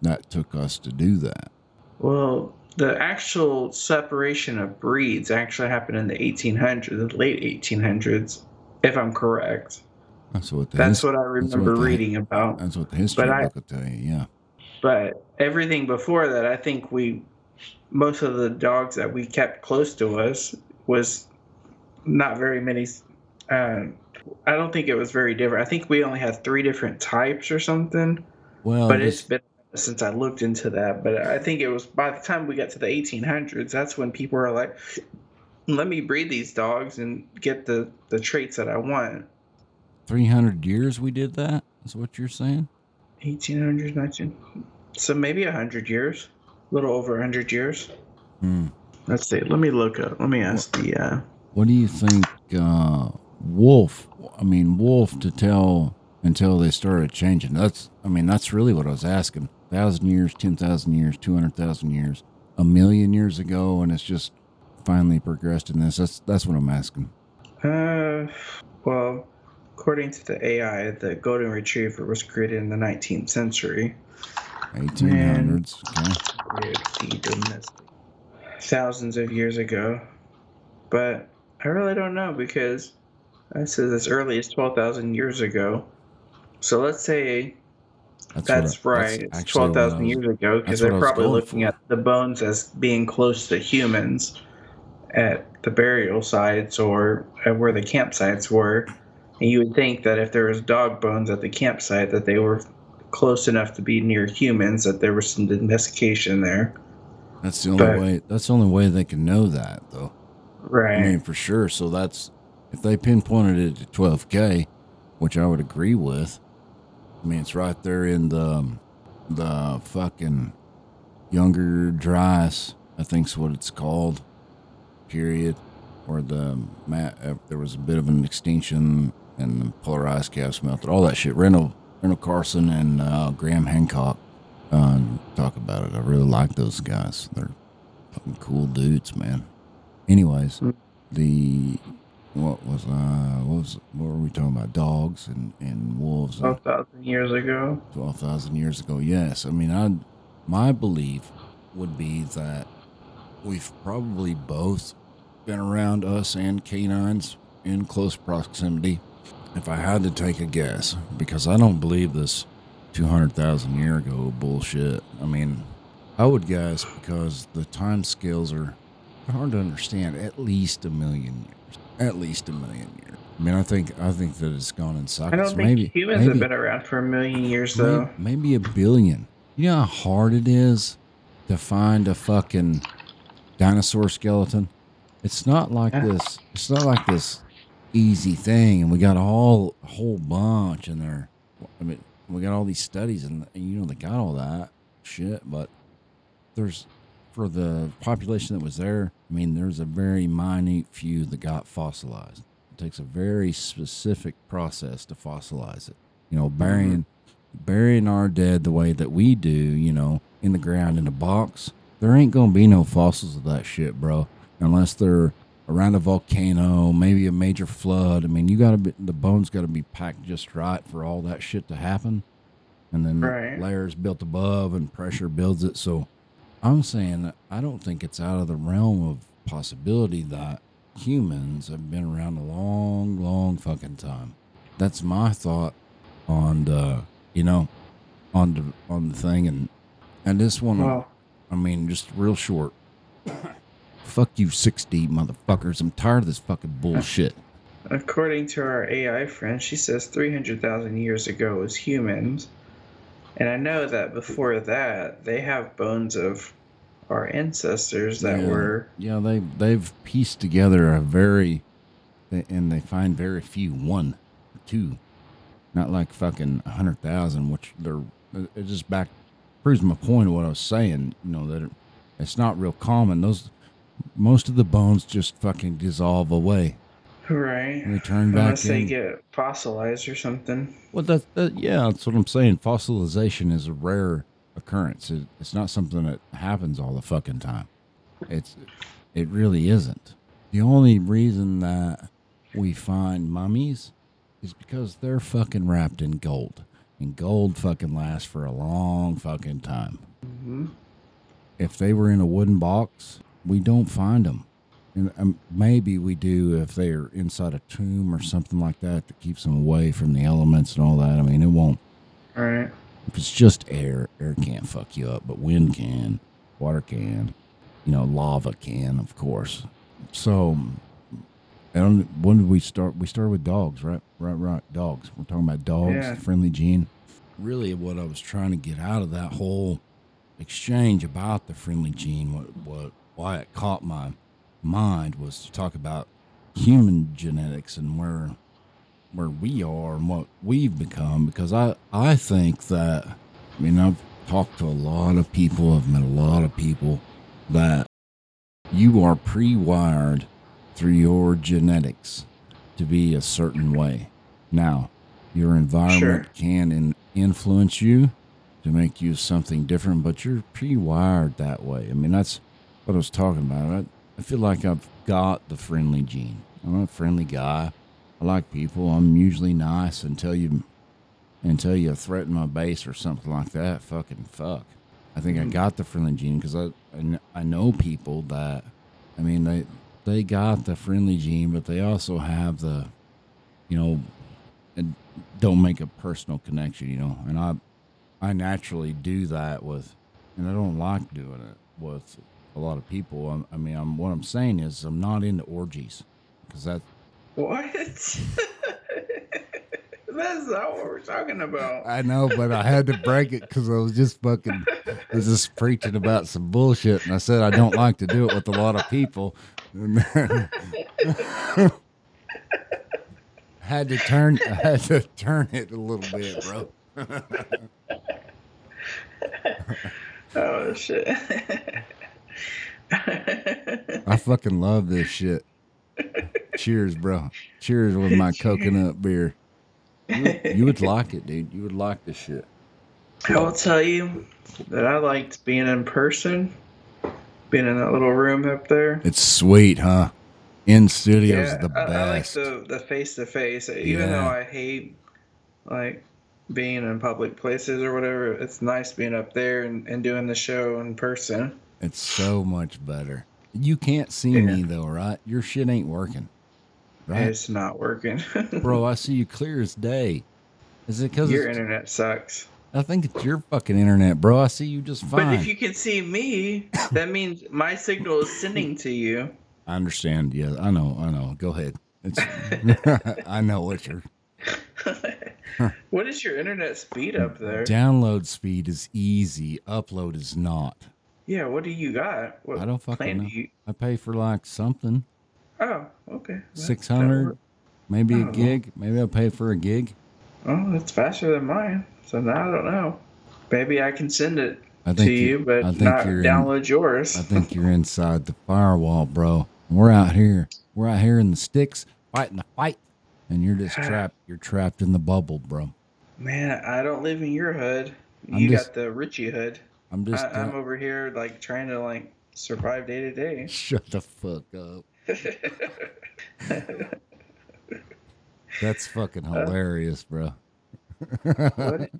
that took us to do that. Well, the actual separation of breeds actually happened in the 1800s, the late 1800s, if I'm correct. That's what That's his- what I remember what the- reading about. That's what the history But I- book will tell you. Yeah. But everything before that, I think we, most of the dogs that we kept close to us was not very many. Um, I don't think it was very different. I think we only had three different types or something. Well, but this- it's been since I looked into that. But I think it was by the time we got to the 1800s, that's when people were like, "Let me breed these dogs and get the the traits that I want." 300 years we did that. Is what you're saying? 1800s, 19, so maybe hundred years, a little over hundred years. Hmm. Let's see. Let me look up. Let me ask the. Uh, What do you think, uh, Wolf? I mean, Wolf to tell until they started changing. That's, I mean, that's really what I was asking. Thousand years, ten thousand years, two hundred thousand years, a million years ago, and it's just finally progressed in this. That's that's what I'm asking. uh, well, according to the AI, the golden retriever was created in the 19th century. Eighteen hundreds. Okay. Created domestic thousands of years ago, but I really don't know because it says as early as 12,000 years ago. So let's say That's, That's what I- right. it's actually what twelve I thousand was- years ago because they're probably looking for. at the bones as being close to humans at the burial sites or at where the campsites were. And you would think that if there was dog bones at the campsite, that they were close enough to be near humans, that there was some domestication there. That's the only But- way. That's the only way they can know that, though. Right. I mean, for sure. So that's if they pinpointed it to 12k, which I would agree with. I mean, it's right there in the the fucking younger dryas. I think's what it's called. Period. Or the mat. Uh, there was a bit of an extinction, and the polar ice caps melted. All that shit. Randall, Randall Carlson and uh, Graham Hancock uh, talk about it. I really like those guys. They're fucking cool dudes, man. Anyways, Mm. the what was uh what was what were we talking about? Dogs and and wolves Twelve thousand years ago. twelve thousand years ago. Yes, I mean, I my belief would be that we've probably both been around us and canines in close proximity. If I had to take a guess, because I don't believe this two hundred thousand year ago bullshit. I mean, I would guess because the time scales are hard to understand. At least a million years. At least a million years. I mean, I think I think that it's gone in I cycles. don't think maybe humans maybe, have been around for a million years, though. Maybe, a billion. You know how hard it is to find a fucking dinosaur skeleton? It's not like Yeah. this. It's not like this easy thing. And we got a whole, a whole bunch in there. I mean, we got all these studies and, and you know, they got all that shit. But there's, for the population that was there, I mean, there's a very minute few that got fossilized. It takes a very specific process to fossilize it. You know, burying burying our dead the way that we do, you know, in the ground in a box, there ain't gonna be no fossils of that shit, bro. Unless they're around a volcano, maybe a major flood. I mean, you gotta be the bones gotta be packed just right for all that shit to happen. And then Right. layers built above and pressure builds it. So I'm saying I don't think it's out of the realm of possibility that humans have been around a long, long fucking time. That's my thought on the, you know, on the on the thing, and and this one, Well, I mean, just real short. Fuck you, sixty motherfuckers! I'm tired of this fucking bullshit. According to our AI friend, she says 300,000 years ago was humans. And I know that before that, they have bones of our ancestors that Yeah. were. Yeah, they they've pieced together a very, and they find very few, one, two, not like fucking a hundred thousand, which they're it just back proves my point of what I was saying. You know that it, it's not real common. Those most of the bones just fucking dissolve away. Right. And they turn back Unless they get fossilized or something. Well, that, that yeah, that's what I'm saying. Fossilization is a rare occurrence. It, it's not something that happens all the fucking time. It's it really isn't. The only reason that we find mummies is because they're fucking wrapped in gold. And gold fucking lasts for a long fucking time. hmm If they were in a wooden box, we don't find them. And um, maybe we do if they're inside a tomb or something like that that keeps them away from the elements and all that. I mean, it won't. All right. If it's just air, air can't fuck you up, but wind can, water can, you know, lava can, of course. So, and when did we start? We started with dogs, right? Right, right. Dogs. We're talking about dogs, Yeah. friendly gene. Really, what I was trying to get out of that whole exchange about the friendly gene, what, what, why it caught my mind was to talk about human genetics and where where we are and what we've become because I, I think that I mean I've talked to a lot of people, I've met a lot of people that you are pre-wired through your genetics to be a certain way. Now, your environment Sure. can in, influence you to make you something different, but you're pre-wired that way. I mean that's what I was talking about. I, I feel like I've got the friendly gene. I'm a friendly guy. I like people. I'm usually nice until you until you threaten my base or something like that. Fucking fuck. I think I mm-hmm. got the friendly gene because I, I I know people that I mean they they got the friendly gene, but they also have the you know and don't make a personal connection. You know, and I I naturally do that with, and I don't like doing it with a lot of people. I'm, I mean, I'm what I'm saying is I'm not into orgies because that What? That's not what we're talking about. I know, but I had to break it because I was just fucking I was just preaching about some bullshit, and I said I don't like to do it with a lot of people. Had to turn, I had to turn it a little bit, bro. Oh shit. I fucking love this shit. Cheers, bro. Cheers with my coconut beer. You would, you would like it, dude. You would like this shit. I will tell you that I liked being in person, being in that little room up there. It's sweet, huh? In studio's Yeah, the I, I like best. the face to face. Even though I hate like being in public places or whatever, it's nice being up there and, and doing the show in person. It's so much better. You can't see Yeah. me though, right? Your shit ain't working, right, It's not working. bro? I see you clear as day. Is it because Your internet sucks. I think it's your fucking internet, bro. I see you just fine. But if you can see me, that means my signal is sending to you. I understand. Yeah, I know. I know. Go ahead. It's. I know what your what is your internet speed up there? download speed is easy. Upload is not. Yeah, what do you got? What I don't fucking know. do you? I pay for like something Oh, okay. Six hundred, maybe a Oh. gig. Maybe I'll pay for a gig. Oh, that's faster than mine. So now I don't know. Maybe I can send it I to think you, but I think not you're in- download yours. I think you're inside the firewall, bro. We're out here. We're out here in the sticks fighting the fight, and you're just trapped. You're trapped in the bubble, bro. Man, I don't live in your hood. You just- got the Richie hood. I'm just. I, I'm uh, over here like trying to like survive day to day. shut the fuck up. That's fucking hilarious, bro. What?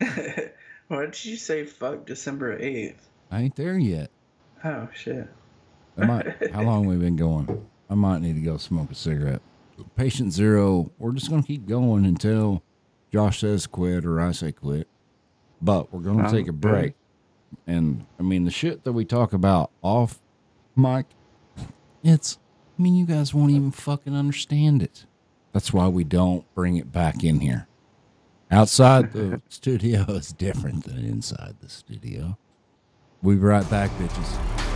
Why did you say fuck December eighth? I ain't there yet. Oh shit. I might. how long we been going? I might need to go smoke a cigarette. Patient zero. We're just gonna keep going until Josh says quit or I say quit. But we're gonna Sounds take a break. And I mean the shit that we talk about off mic, it's. I mean you guys won't even fucking understand it. That's why we don't bring it back in here. Outside the studio is different than inside the studio. We'll be right back, bitches.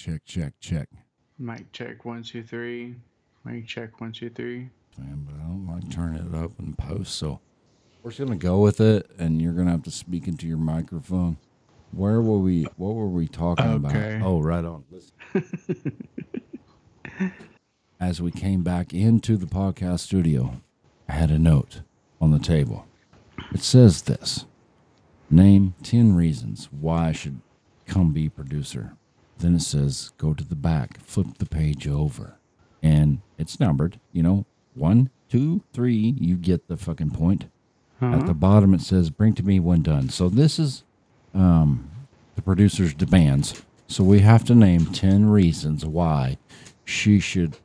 Check, check, check. Mic check one two three. Mic check one two three. Man, but I don't like turning it up in post, so we're just gonna go with it, and you're gonna have to speak into your microphone. Where were we? What were we talking Okay. about? Oh, right on. As we came back into the podcast studio, I had a note on the table. It says this Name 10 reasons why I should come be producer. Then it says go to the back, flip the page over. And it's numbered, you know, one, two, three. You get the fucking point. At the bottom, it says bring to me when done. So this is um, the producer's demands. So we have to name 10 reasons why she should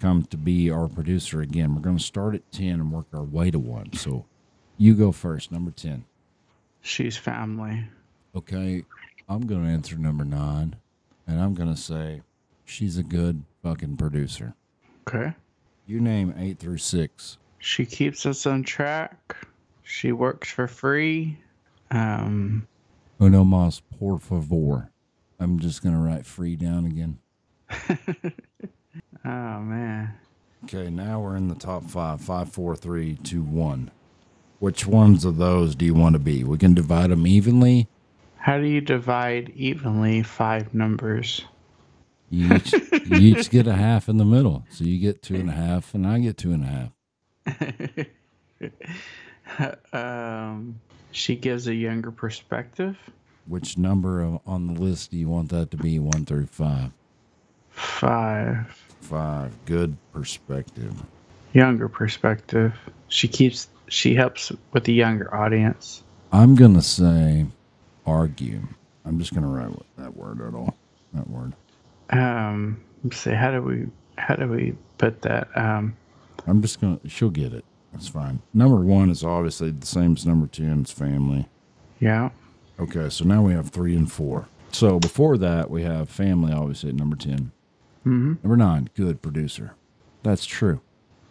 come to be our producer again. We're going to start at 10 and work our way to one. So you go first, number 10. She's family. Okay, I'm going to answer number nine, and I'm to say she's a good fucking producer. Okay. You name eight through six. She keeps us on track. She works for free. Um, Uno más por favor. I'm just to write free down again. oh man. Okay, now we're in the top five. Five, four, three, two, one. Which ones of those do you want to be? We can divide them evenly. How do you divide evenly five numbers? You each, you each get a half in the middle. So you get two and a half, and I get two and a half. um, she gives a younger perspective. Which number on the list do you want that to be? One through five. Five. Five. Good perspective. Younger perspective. She keeps. She helps with the younger audience. I'm gonna say argue. I'm just gonna write that word at all. That word. Um, let's see. How do we? How do we put that? Um, I'm just gonna. She'll get it. That's fine. Number one is obviously the same as number two ten. It's family. yeah. Okay, so now we have three and four. So before that, we have family, obviously at number ten. Mm-hmm. Number nine, good producer. That's true.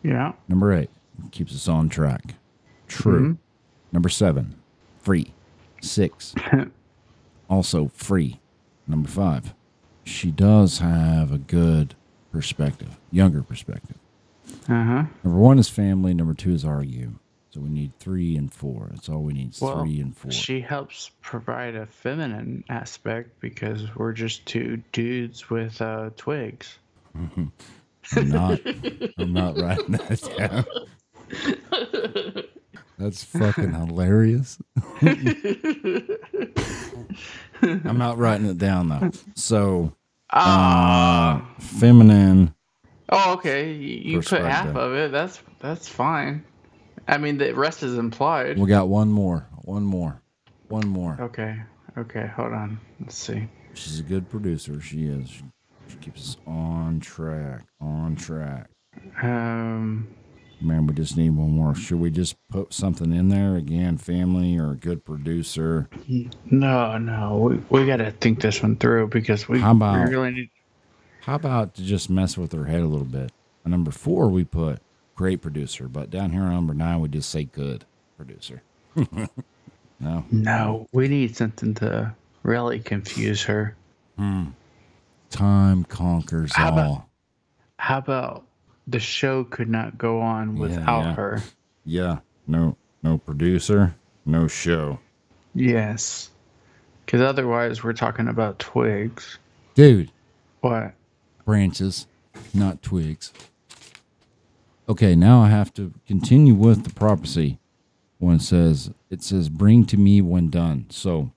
Yeah. Number eight, keeps us on track. True. Number seven, free. Six, also free. Number five, she does have a good perspective, younger perspective. Uh huh. Number one is family. Number two is argue. So we need three and four. That's all we need. Well, three and four. She helps provide a feminine aspect because we're just two dudes with uh, twigs. I'm not. I'm not writing that down. That's fucking hilarious. I'm not writing it down though. So, uh, feminine. Oh, okay. You, you put half of it. That's that's fine. I mean, the rest is implied. We got one more. One more. One more. Okay. Okay. Hold on. Let's see. She's a good producer. She is. She keeps us on track. On track. Um. Man, we just need one more. Should we just put something in there again? Family or a good producer? No, no. We, we got to think this one through because we, How about- we really need. How about to just mess with her head a little bit? On number four, we put great producer, but down here on number nine, we just say good producer. no, No, we need something to really confuse her. Hmm. time conquers How about- all. How about the show could not go on Yeah, without yeah. her? Yeah, no, no producer, no show, Yes. Because otherwise, we're talking about twigs. dude. What? Branches, not twigs. Okay, now I have to continue with the prophecy. It says it says bring to me when done. So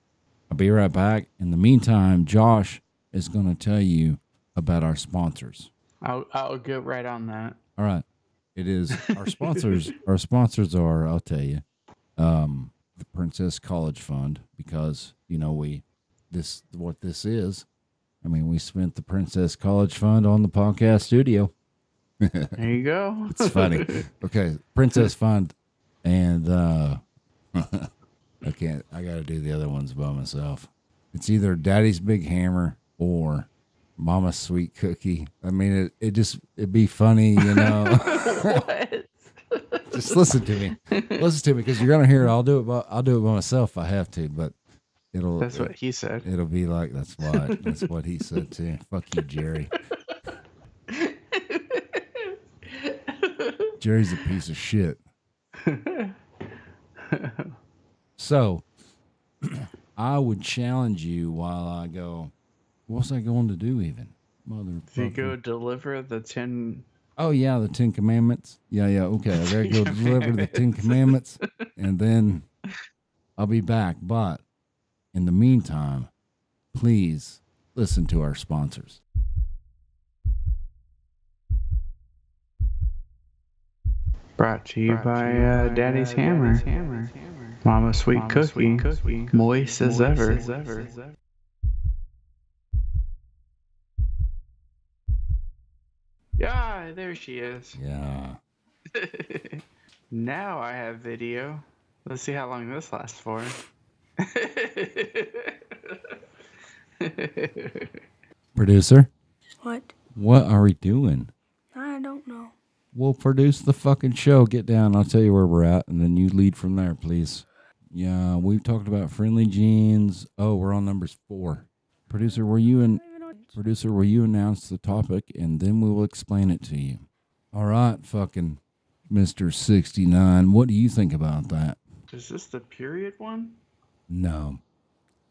I'll be right back. In the meantime, Josh is going to tell you about our sponsors. I'll, I'll get right on that. All right. It is our sponsors. our sponsors are, I'll tell you, um, the Princess College Fund because you know we this what this is. I mean, we spent the Princess College Fund on the podcast studio. There you go. It's funny. okay, Princess Fund, and uh, I can't. I got to do the other ones by myself. It's either Daddy's Big Hammer or Mama's Sweet Cookie. I mean, it, it just it'd be funny, you know. what? just listen to me. Listen to me because you're gonna hear it. I'll do it. By, I'll do it by myself if I have to, but it'll. That's what he said. It'll be like that's what that's what he said too. Fuck you, Jerry. Jerry's a piece of shit. So, I would challenge you while I go. What's I going to do? Even Do you go deliver the 10 Oh yeah, the Ten Commandments. Yeah, yeah. Okay, I gotta go deliver the Ten Commandments, and then I'll be back. But in the meantime, please listen to our sponsors. Brought to you by uh, Daddy's Hammer. Mama Sweet Cookie. Moist as ever as ever. Yeah, there she is. Yeah. now I have video. Let's see how long this lasts for. Producer, What? what are we doing? I don't know. We'll produce the fucking show. Get down. I'll tell you where we're at, and then you lead from there, please. Yeah, we've talked about friendly genes. Oh, we're on numbers four. Producer, were you in? Producer, will you announce the topic, and then we will explain it to you. All right, fucking Sixty Nine. What do you think about that? Is this the period one? No,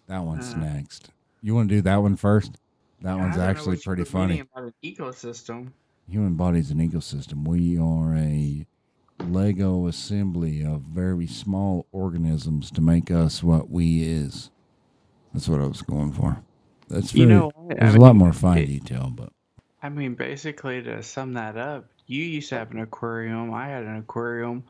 that one's Uh. next. You want to do that one first? That one's don't know actually pretty funny. About an ecosystem. Human body's an ecosystem. We are a Lego assembly of very small organisms to make us what we is. That's what I was going for. That's very, You know, what? I there's a lot more fine it- detail, but I mean, basically, to sum that up, you used to have an aquarium. I had an aquarium,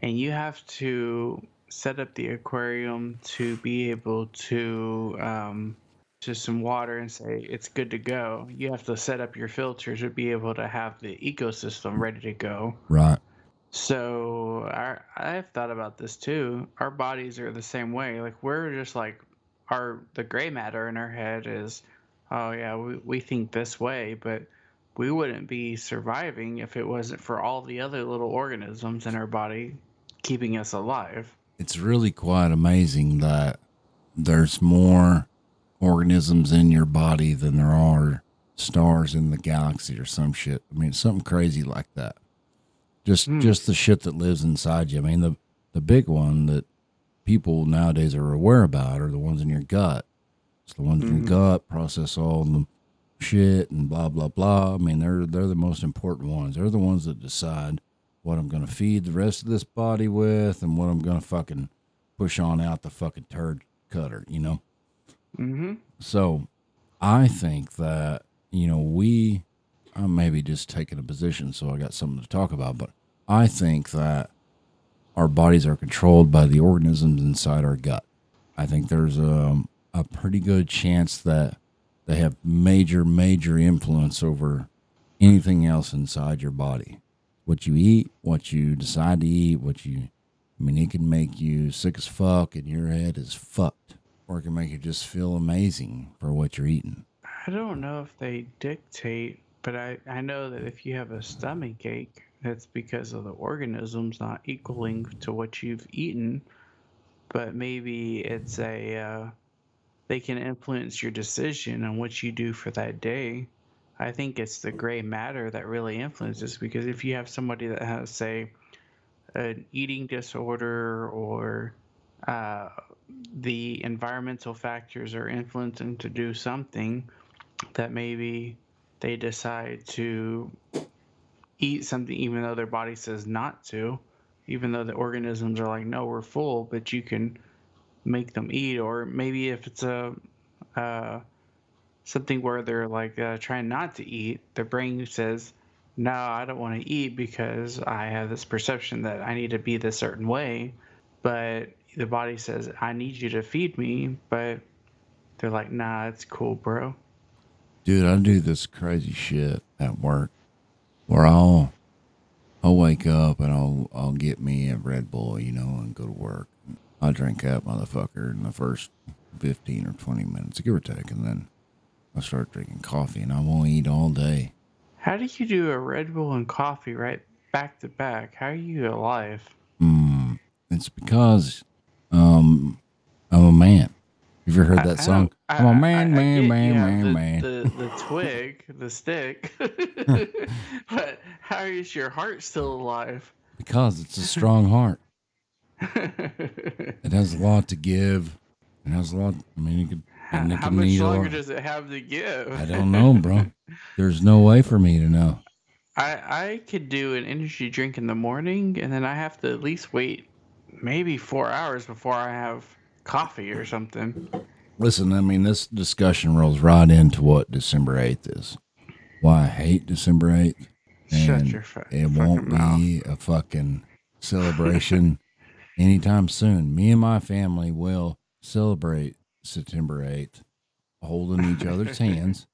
and you have to set up the aquarium to be able to um, to some water and say it's good to go. You have to set up your filters to be able to have the ecosystem ready to go. right. So our, I've thought about this too. Our bodies are the same way. Like we're just like our the gray matter in our head is, oh yeah, we, we think this way, but we wouldn't be surviving if it wasn't for all the other little organisms in our body keeping us alive. It's really quite amazing that there's more organisms in your body than there are stars in the galaxy or some shit. I mean, something crazy like that. Just Hmm. just the shit that lives inside you. I mean, the the big one that people nowadays are aware about are the ones in your gut. It's the ones in your Mhm. gut process all the shit and blah blah blah. I mean, they're they're the most important ones. They're the ones that decide what I'm going to feed the rest of this body with and what I'm going to fucking push on out the fucking turd cutter, you know? Mm-hmm. So I think that, you know, we, I'm maybe just taking a position, so I got something to talk about, but I think that our bodies are controlled by the organisms inside our gut. I think there's a, a pretty good chance that they have major, major influence over anything else inside your body. What you eat, what you decide to eat, what you, I mean, it can make you sick as fuck and your head is fucked, or it can make you just feel amazing for what you're eating. I don't know if they dictate, but I, I know that if you have a stomach ache, that's because of the organisms not equaling to what you've eaten. But maybe it's a, uh, they can influence your decision on what you do for that day. I think it's the gray matter that really influences because if you have somebody that has, say, an eating disorder or uh, the environmental factors are influencing to do something, that maybe they decide to eat something even though their body says not to, even though the organisms are like, no, we're full, but you can make them eat. Or maybe if it's a uh, something where they're like uh, trying not to eat, their brain says, no, I don't want to eat because I have this perception that I need to be this certain way. But the body says, I need you to feed me. But they're like, nah, it's cool, bro. Dude, I do this crazy shit at work where I'll I'll wake up and I'll I'll get me a Red Bull, you know, and go to work. I drink that motherfucker in the first fifteen or twenty minutes, give or take, and then I start drinking coffee and I won't eat all day. How do you do a Red Bull and coffee right back to back? How are you alive? Mm, it's because um I'm a man. Have you ever heard that I song? I- I'm a I- man, I man, get man, have man, the, man. The, the twig, the stick. but how is your heart still alive? Because it's a strong heart. It has a lot to give. It has a lot. I mean, you could. how, it how much longer does it have to give? I don't know, bro. There's no way for me to know. I I could do an energy drink in the morning, and then I have to at least wait maybe four hours before I have coffee or something. Listen, I mean, this discussion rolls right into what December 8th is. Why I hate December 8th. Shut and your fu- It won't mouth. be a fucking celebration anytime soon. Me and my family will celebrate September 8th, holding each other's hands,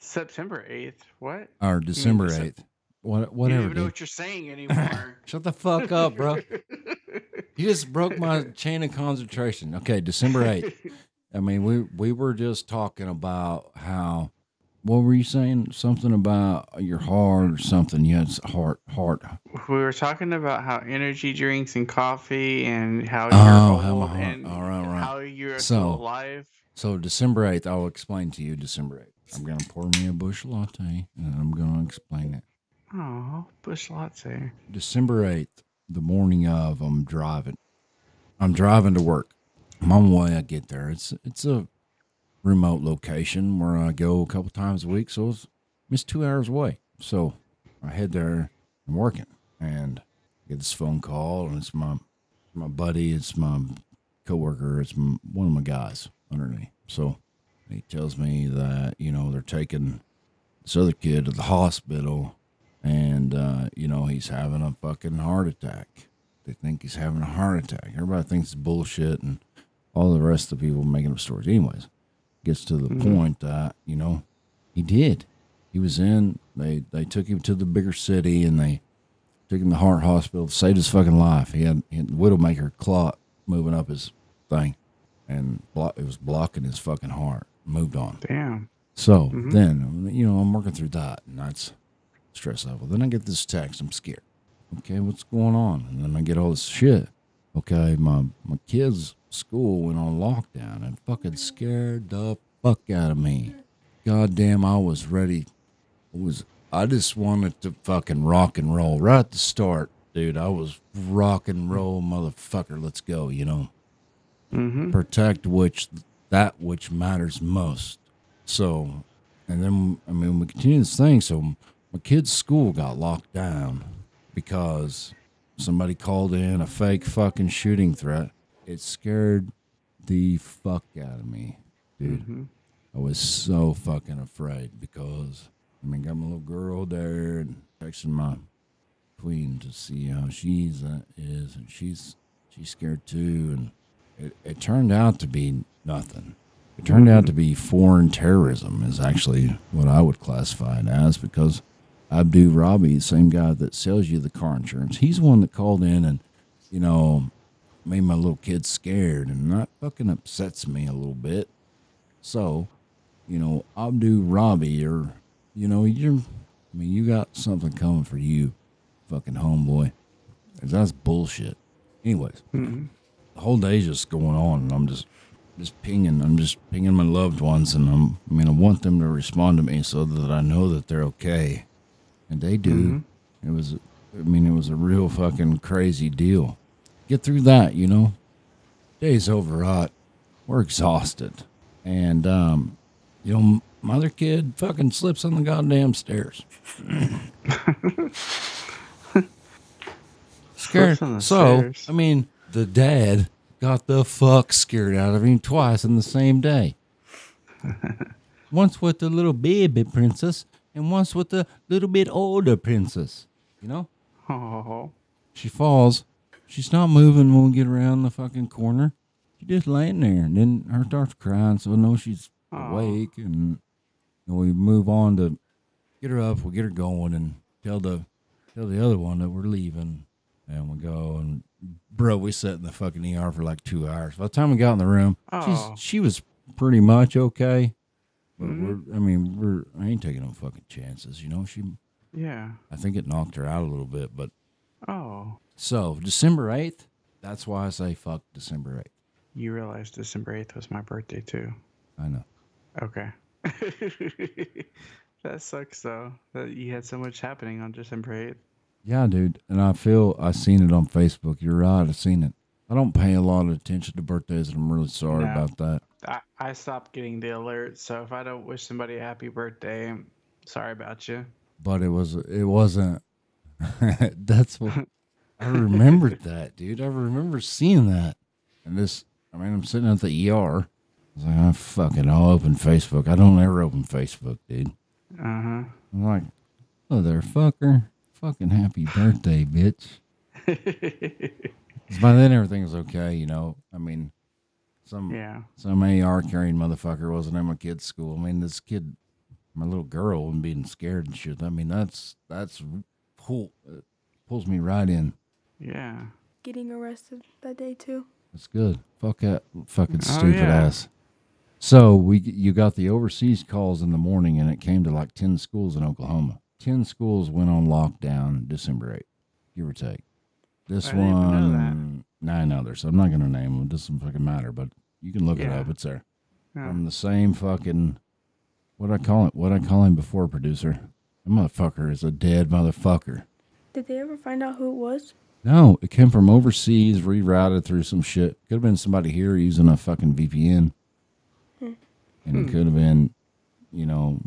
September eighth. What? or December Decem- 8th. What, you don't whatever, even know dude. what you're saying anymore. Shut the fuck up, bro. You just broke my chain of concentration. Okay, December 8th. I mean, we we were just talking about how. What were you saying? Something about your heart or something? You had s- heart, heart. we were talking about how energy drinks and coffee and how Oh, you're how old and all right, right. how you're So- alive. So December eighth, I'll explain to you. December eighth, I'm gonna pour me a Busch Latte and I'm gonna explain it. Oh, Busch Latte. December eighth, the morning of, I'm driving. I'm driving to work. I'm on the way. I get there. It's it's a remote location where I go a couple times a week, so it's it's two hours away. So I head there. I'm working and I get this phone call, and it's my my buddy. It's my coworker. It's one of my guys underneath. So he tells me that you know they're taking this other kid to the hospital, and uh, you know he's having a fucking heart attack. They think he's having a heart attack. Everybody thinks it's bullshit, and all the rest of the people making up stories. Anyways, gets to the point that you know he did. He was in. They they took him to the bigger city, and they took him to heart hospital. Saved his fucking life. He had, he had widowmaker clot moving up his thing, and it was blocking his fucking heart. Moved on. Damn. So then, you know, I'm working through that, and that's stress level. Then I get this text. I'm scared. Okay, what's going on? And then I get all this shit. Okay, my my kid's school went on lockdown and fucking scared the fuck out of me. God damn, I was ready. I was I just wanted to fucking rock and roll right at the start, dude. I was rock and roll, motherfucker. Let's go. You know Mm-hmm. protect which that which matters most. So, and then I mean we continue this thing. So my kid's school got locked down because somebody called in a fake fucking shooting threat. It scared the fuck out of me, dude. Mm-hmm. I was so fucking afraid because I mean, got my little girl there and texting my queen to see how she's uh, is, and she's she's scared too. And it, it turned out to be nothing. It turned out to be foreign terrorism is actually what I would classify it as because Abdu Rabi, the same guy that sells you the car insurance, he's the one that called in and you know made my little kid scared, and that fucking upsets me a little bit. So, you know, Abdu Rabi, or you know, you're, I mean, you got something coming for you, fucking homeboy. That's bullshit. Anyways, Mm-hmm. the whole day's just going on, and I'm just, just pinging. I'm just pinging my loved ones, and I'm, I mean, I want them to respond to me so that I know that they're okay, and they do. It was, I mean, it was a real fucking crazy deal. Get through that, you know. Day's overwrought. We're exhausted, and um, you know, mother kid fucking slips on the goddamn stairs. Scared. The so, stairs. I mean, the dad got the fuck scared out of him twice in the same day. once with the little baby princess, and once with the little bit older princess. You know, Oh. she falls. She's not moving when we get around the fucking corner. She just laying there, and then her starts crying. So I know she's Aw. awake, and, and we move on to get her up. We get her going, and tell the tell the other one that we're leaving, and we go and bro, we sat in the fucking ER for like two hours. By the time we got in the room, Oh. she's she was pretty much okay. But Mhm. we're, I mean, we're I ain't taking no fucking chances, you know. She, Yeah. I think it knocked her out a little bit, but Oh. so December eighth. That's why I say fuck December eighth. You realize December 8th was my birthday too. I know. Okay. that sucks though. That you had so much happening on December 8th. Yeah, dude. And I feel I seen it on Facebook. You're right. I seen it. I don't pay a lot of attention to birthdays, and I'm really sorry No. about that. I, I stopped getting the alerts, so if I don't wish somebody a happy birthday, I'm sorry about you. but it was it wasn't. that's what I remembered that, dude. I remember seeing that, and this. I mean, I'm sitting at the ER. I was like, I fucking, I'll open Facebook. I don't ever open Facebook, dude. Uh huh. I'm like, oh, there, fucker. Fucking happy birthday, bitch. 'Cause by then everything was okay, you know. I mean, some Yeah. some AR carrying motherfucker wasn't in my kid's school. I mean, this kid, my little girl, and being scared and shit. I mean, that's that's pull pulls me right in. Yeah. Getting arrested that day too. That's good. Fuck that fucking Oh, stupid yeah. ass. So we you got the overseas calls in the morning, and it came to like ten schools in Oklahoma. Ten schools went on lockdown December eighth, give or take. This I didn't even know that. one, nine others. I'm not gonna name them. It doesn't fucking matter. But you can look it up. It's there. Yeah. From the same fucking what I call it. What I call him before, producer. That motherfucker is a dead motherfucker. Did they ever find out who it was? No, it came from overseas, rerouted through some shit. Could have been somebody here using a fucking VPN. Hmm. And it hmm. could have been, you know,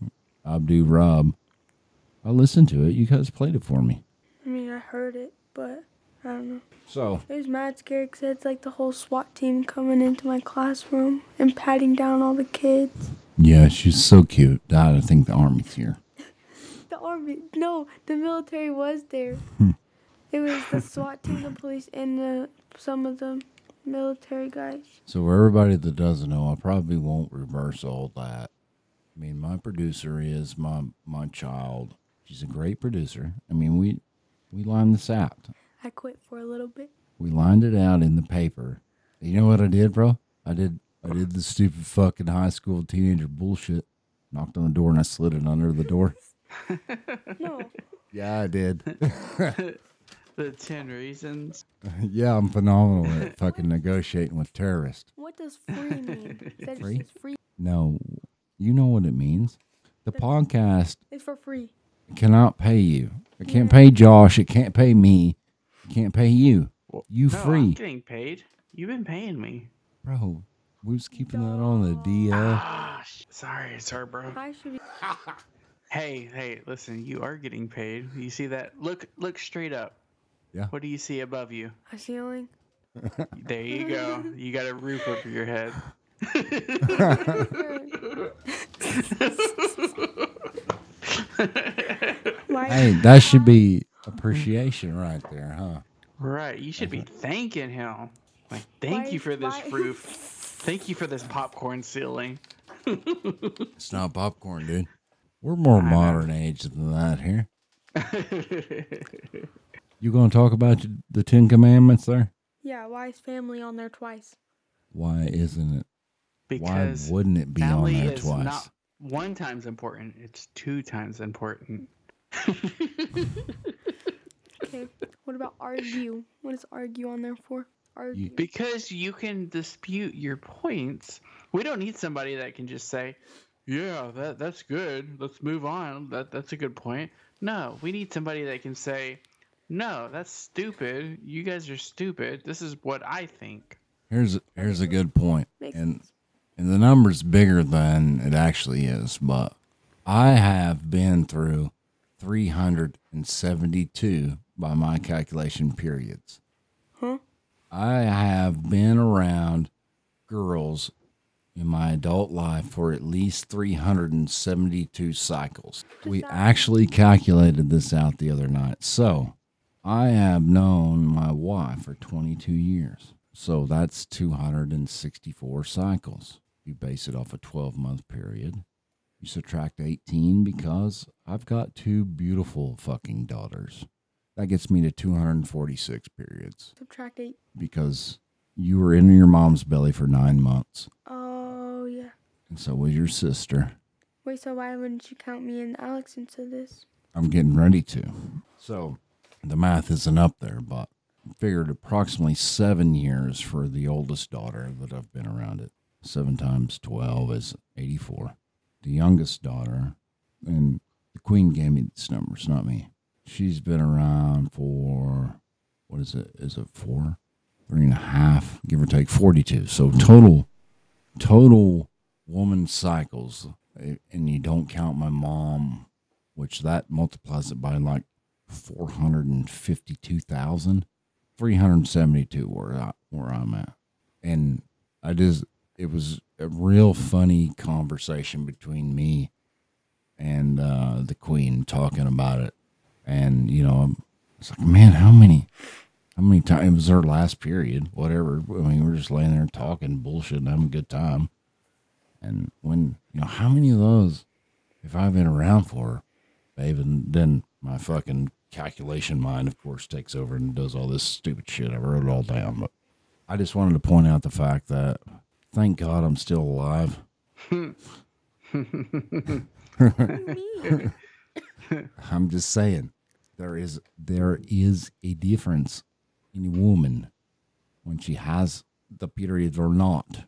Abdu Rob. I listened to it. You guys played it for me. I mean, I heard it, but I don't know. So, It was mad scary because it's like the whole SWAT team coming into my classroom and patting down all the kids. yeah, she's so cute. I think the army's here. The army, no, the military was there. Hmm. it was the SWAT team, the police, and the, some of the military guys. So, for everybody that doesn't know, I probably won't reverse all that. I mean, my producer is my my child. She's a great producer. I mean, we we line this out. I quit for a little bit. We lined it out in the paper. You know what I did, bro? I did I did the stupid fucking high school teenager bullshit. Knocked on the door and I slid it under the door. No, Yeah, I did. The 10 reasons. yeah, I'm phenomenal at fucking negotiating with terrorists. what does free mean? Free? Free. No, you know what it means. The podcast It's for free. cannot pay you. It can't pay Josh. It can't pay me. It can't pay you. You No, I'm free, getting paid. You've been paying me. bro. We was keeping that on the DL. Ah, sh- sorry, sorry, bro. I should be. Hey, hey, listen, you are getting paid. You see that? Look, look straight up. Yeah. What do you see above you? A ceiling. There you go. You got a roof over your head. Why? Hey, that should be Mm-hmm. appreciation right there, huh? Right. You should be thanking him. Like, thank Why- you for this why- roof. Thank you for this popcorn ceiling. It's not popcorn, dude. We're more know. modern age than that here. You gonna talk about your- the Ten Commandments there? Yeah, why is family on there twice? Why isn't it? because Why wouldn't it be on family there is twice? not one times important. It's two times important. Okay. What about argue? What is argue on there for? Argue. Because you can dispute your points. We don't need somebody that can just say, "Yeah, that that's good. Let's move on. That that's a good point." No, we need somebody that can say, "No, that's stupid. You guys are stupid. This is what I think." Here's here's a good point, Makes and sense. and the number's bigger than it actually is. But I have been through 372 by my calculation periods. Huh? I have been around girls in my adult life for at least 372 cycles. We actually calculated this out the other night. So I have known my wife for 22 years. So that's 264 cycles. You base it off a 12 month period. You subtract 18 because I've got two beautiful fucking daughters. That gets me to 246 periods Subtract eight. because you were in your mom's belly for nine months, Oh yeah. and so was your sister. Wait, so why wouldn't you count me and Alex into this? I'm getting ready to. So the math isn't up there, but I figured approximately seven years for the oldest daughter that I've been around it. Seven times 12 is 84. The youngest daughter, and the queen gave me this numbers, not me. She's been around for, what is it? Is it four? Three and a half, give or take 42. So total, total woman cycles, eh, and you don't count my mom which that multiplies it by like 452,000, 372 where, I, where I'm at. And I just, it was a real funny conversation between me and uh, the queen talking about it. And, you know, it's like, man, how many, how many times it was her last period, whatever. I mean, we're just laying there talking bullshit and having a good time. And when, you know, how many of those if I've been around for, babe? And then my fucking calculation mind, of course, takes over and does all this stupid shit. I wrote it all down. But I just wanted to point out the fact that thank God I'm still alive. I'm just saying there is there is a difference in a woman when she has the period or not.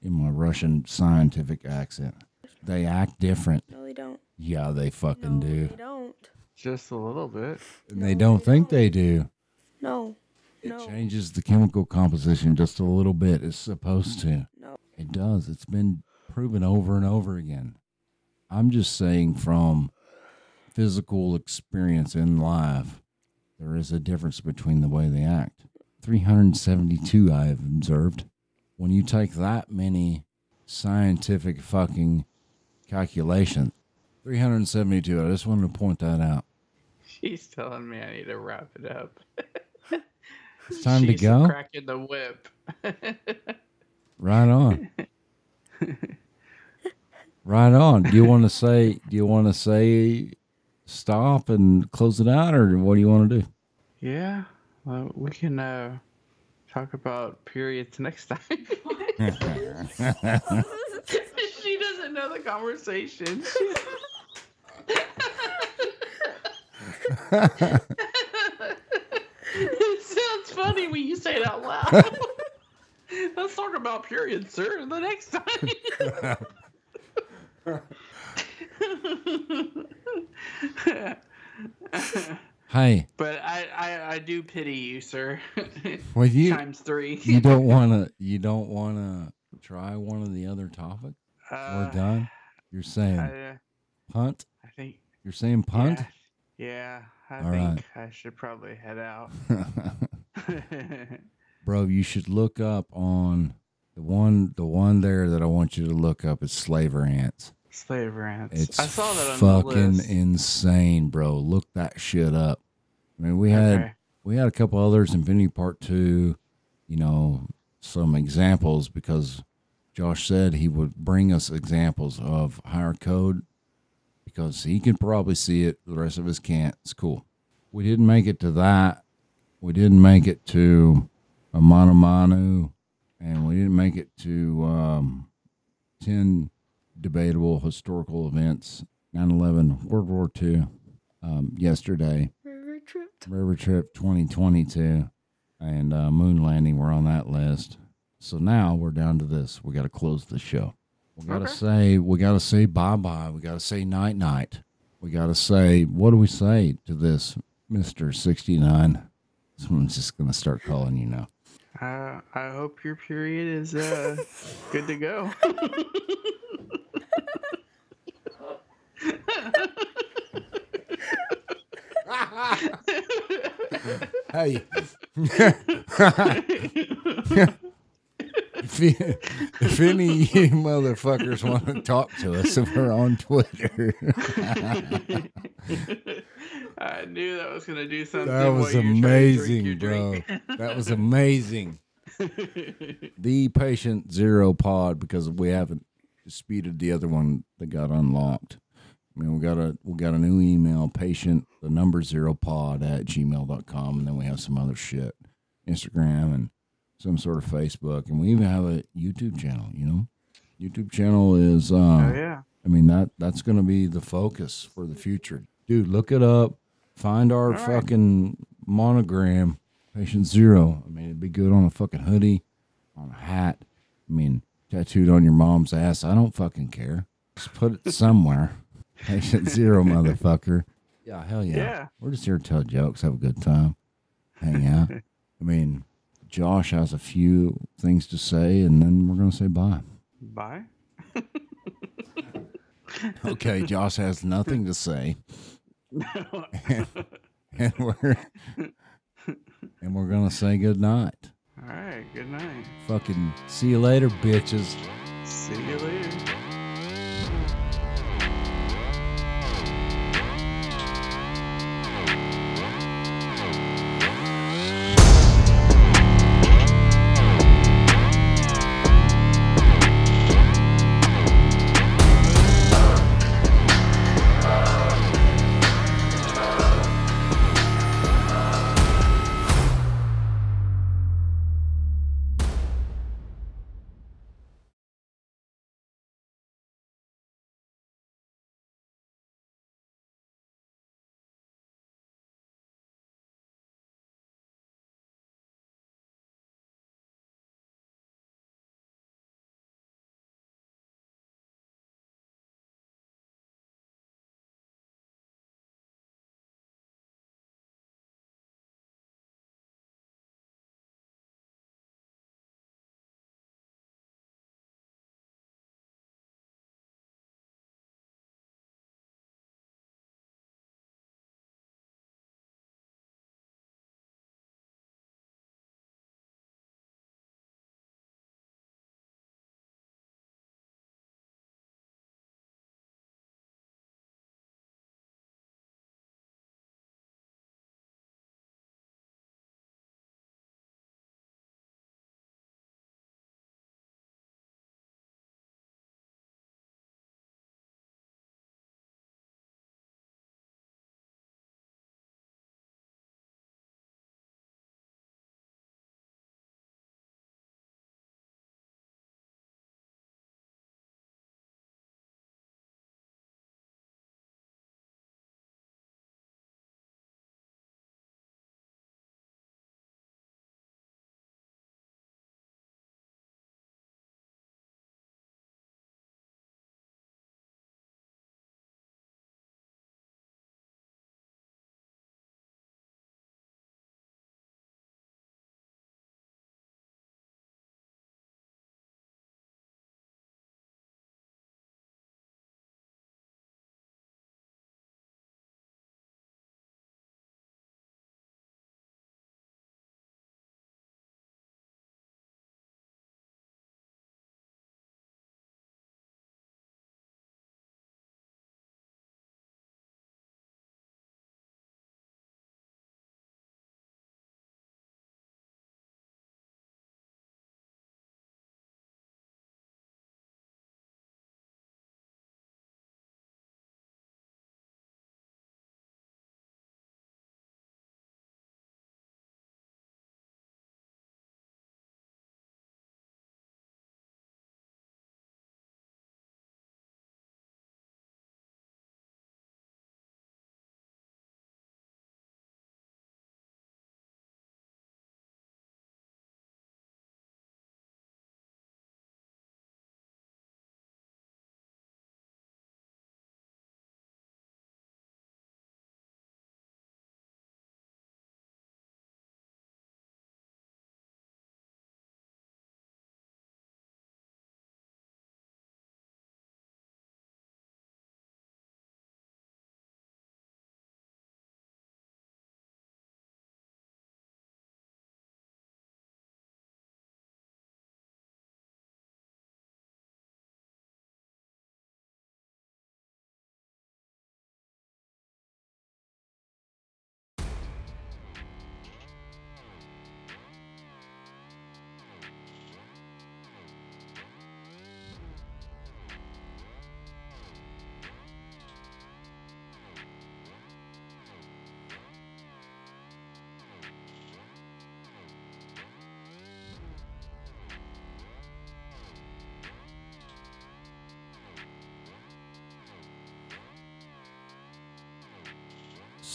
In my Russian scientific accent, they act different. No, they don't. Yeah, they fucking no, do. They don't. Just a little bit. And they don't think they do. No. It No. changes the chemical composition just a little bit. It's supposed to. No. It does. It's been proven over and over again. I'm just saying from physical experience in life, there is a difference between the way they act. 372 I have observed. When you take that many scientific fucking calculations, 372, I just wanted to point that out. She's telling me I need to wrap it up. It's time to go. Cracking the whip. Right on. right on. Do you want to say? Do you want to say stop and close it out, or what do you want to do? yeah. Well, we can uh, talk about periods next time. she doesn't know the conversation. it sounds funny when you say it out loud. Let's talk about periods, sir, the next time. Hi. but I, I, I do pity you, sir. well, you Times three. you don't want to you don't want to try one of the other topics. Uh, We're done. You're saying I, uh, punt. I think. You're saying punt. Yeah, yeah I All think right. I should probably head out. Bro, you should look up on the one the one there that I want you to look up is slaver ants. Slaver Ants. It's I saw that on the fucking list. insane, bro. Look that shit up. I mean, we had Okay. we had a couple others in Infinity Part Two, you know, some examples because Josh said he would bring us examples of higher code because he can probably see it, the rest of us can't. It's cool. We didn't make it to that. We didn't make it to a Manu Manu, and we didn't make it to um, 10 debatable historical events 9 11, World War II, um, yesterday, River trip. River Trip 2022, and uh, Moon Landing were on that list. So now we're down to this. We got to close the show. We got to Okay. say, we got to say bye bye. We got to say night night. We got to say, what do we say to this, Mr. 69? Someone's just going to start calling you now. Uh, I hope your period is uh, good to go. Hey. if, you, if any of you motherfuckers want to talk to us, we're on Twitter. I knew that was gonna do something. That was while you're trying to drink amazing, bro. That was amazing. The patient zero pod because we haven't disputed the other one that got unlocked. I mean, we got a we got a new email, patient the number zero pod at gmail.com, and then we have some other shit, Instagram and some sort of Facebook, and we even have a YouTube channel. You know, YouTube channel is uh, oh yeah. I mean that that's going to be the focus for the future, dude. Look it up. Find our right. fucking monogram, patient zero. I mean, it'd be good on a fucking hoodie, on a hat. I mean, tattooed on your mom's ass. I don't fucking care. Just put it somewhere. patient zero, motherfucker. Yeah, hell yeah. Yeah. We're just here to tell jokes, have a good time, hang out. I mean, Josh has a few things to say, and then we're gonna say bye. Bye. Okay, Josh has nothing to say, No. and we're and we're gonna say good night. All right. Good night. Fucking see you later, bitches. See you later.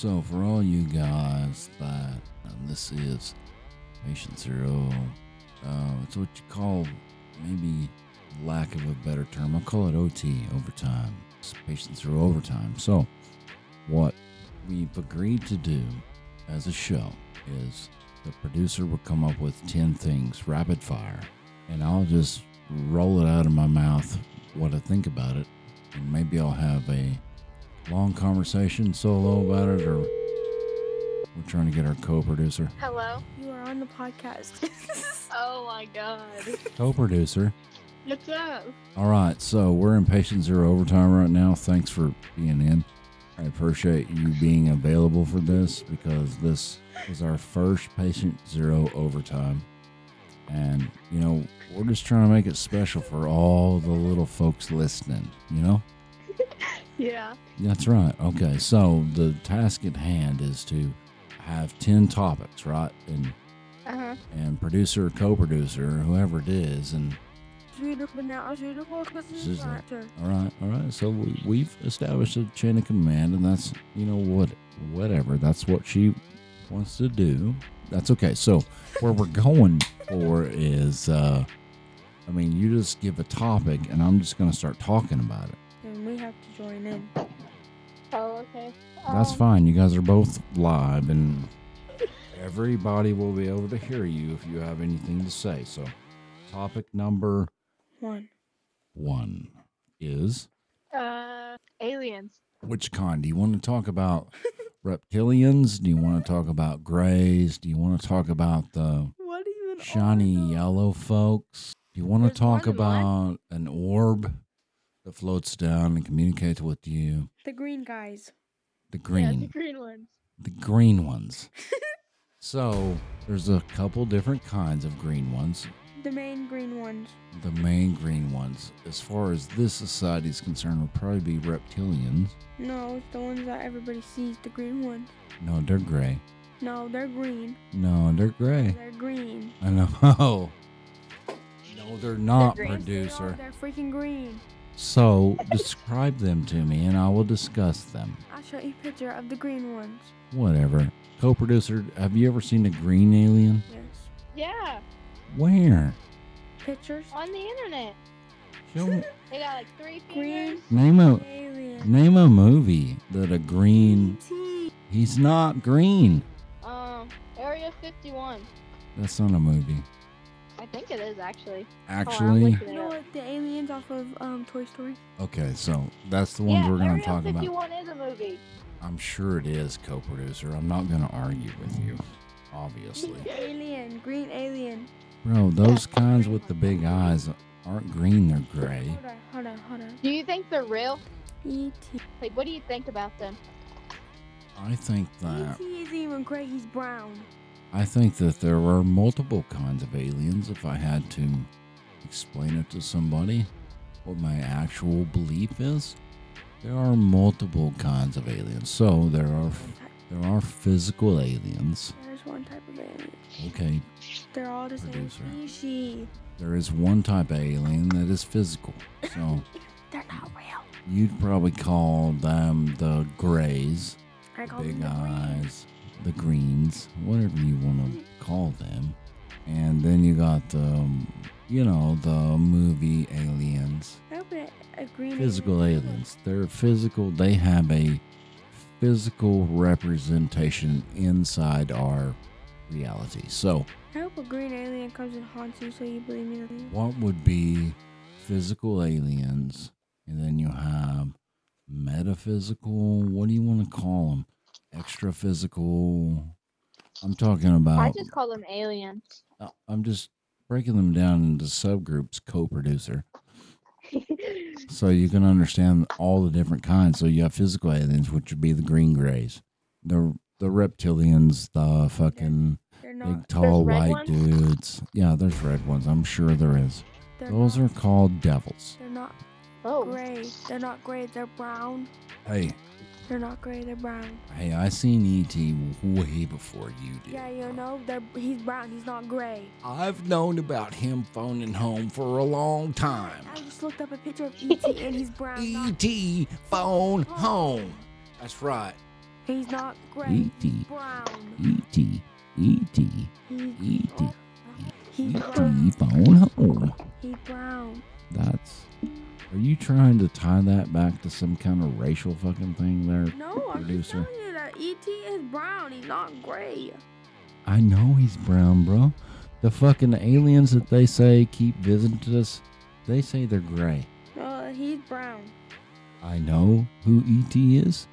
So for all you guys that and this is patient zero, uh, it's what you call maybe lack of a better term. I'll call it OT overtime. It's patient zero overtime. So what we've agreed to do as a show is the producer will come up with 10 things rapid fire and I'll just roll it out of my mouth what I think about it and maybe I'll have a long conversation solo about it, or we're trying to get our co-producer. Hello. You are on the podcast. Oh my god. Co-producer. What's up? All right, so we're in patient zero overtime right now. Thanks for being in. I appreciate you being available for this because this is our first patient zero overtime. And, you know, we're just trying to make it special for all the little folks listening, you know? Yeah. That's right. Okay, so the task at hand is to have 10 topics, right? And Uh huh. and producer, co-producer, whoever it is, and Beautiful now, beautiful Christmas This is a- tractor. All right, all right. So we, we've established a chain of command, and that's you know what, whatever. That's what she wants to do. That's okay. So where we're going for is, uh I mean, you just give a topic, and I'm just gonna start talking about it. And we have to join in. Oh, okay. That's Um, fine. You guys are both live, and everybody will be able to hear you if you have anything to say. So, topic number One. one is. Uh, aliens. Which kind? Do you want to talk about reptilians? Do you want to talk about grays? Do you want to talk about the What even? shiny yellow folks? Do you want to There's talk than one. about an orb that floats down and communicates with you? The green guys. The green. Yeah, green, the green ones. the green ones. so there's a couple different kinds of green ones. The main green ones. The main green ones, as far as this society is concerned, would probably be reptilians. No, it's the ones that everybody sees. The green ones. No, they're gray. No, they're green. No, they're gray. They're green. I know. No, they're not. They are, producer. They're freaking green. So describe them to me and I will discuss them. I'll show you a picture of the green ones. Whatever. Co producer, have you ever seen a green alien? Yes. Yeah, Where? Pictures. on the internet. Show me. They got like three Green. fingers. Name a Alien. name a movie that a green T. he's not green. Um, Area 51. That's not a movie. I think it is actually. Actually, looking You know what? The aliens off of um Toy Story. okay, so that's the ones yeah, we're gonna talk about. 51 is a movie. I'm sure it is, co producer. I'm not gonna argue with you, obviously. Alien. Green alien. Bro, those kinds with the big eyes aren't green, they're gray. Hold on. Hold on. Hold on. Do you think they're real? E.T. Like, what do you think about them? I think that E.T. isn't even gray. He's brown. I think that there are multiple kinds of aliens if I had to explain it to somebody what my actual belief is. There are multiple kinds of aliens. So there are there are physical aliens. There's one type of alien. Okay, They're all the same Producer. species. there is one type of alien that is physical. So They're not real. you'd probably call them the grays, I call big them the green. The greens, whatever you want to call them. And then you got the, you know, the movie aliens, I hope a, a green physical alien- aliens. They're physical, they have a physical representation inside our reality. So, I hope a green alien comes and haunts you so you believe me. what would be physical aliens? And then you have metaphysical, what do you want to call them? Extra physical. I'm talking about. I just call them aliens. I'm just breaking them down into subgroups, co-producer, so you can understand all the different kinds. So you have physical aliens, which would be the green grays, the the reptilians, the fucking They're big tall white ones? dudes. Yeah, there's red ones. I'm sure there is. They're Those not, are called devils. They're not oh, gray. They're not gray. They're brown. Hey, They're not gray. They're brown. hey, I seen ET way before you did. Yeah, you know. They're he's brown. He's not gray. I've known about him phoning home for a long time. I just looked up a picture of ET and he's brown. ET phone home. That's right. He's not gray. E.T.. He's brown. E.T. E.T. E.T.. he's brown. E.T. phone home. He's brown. That's. Are you trying to tie that back to some kind of racial fucking thing there? No, I'm just telling you that ET is brown. He's not gray. I know he's brown, bro. The fucking aliens that they say keep visiting us, they say they're gray. No, he's brown. I know who ET is.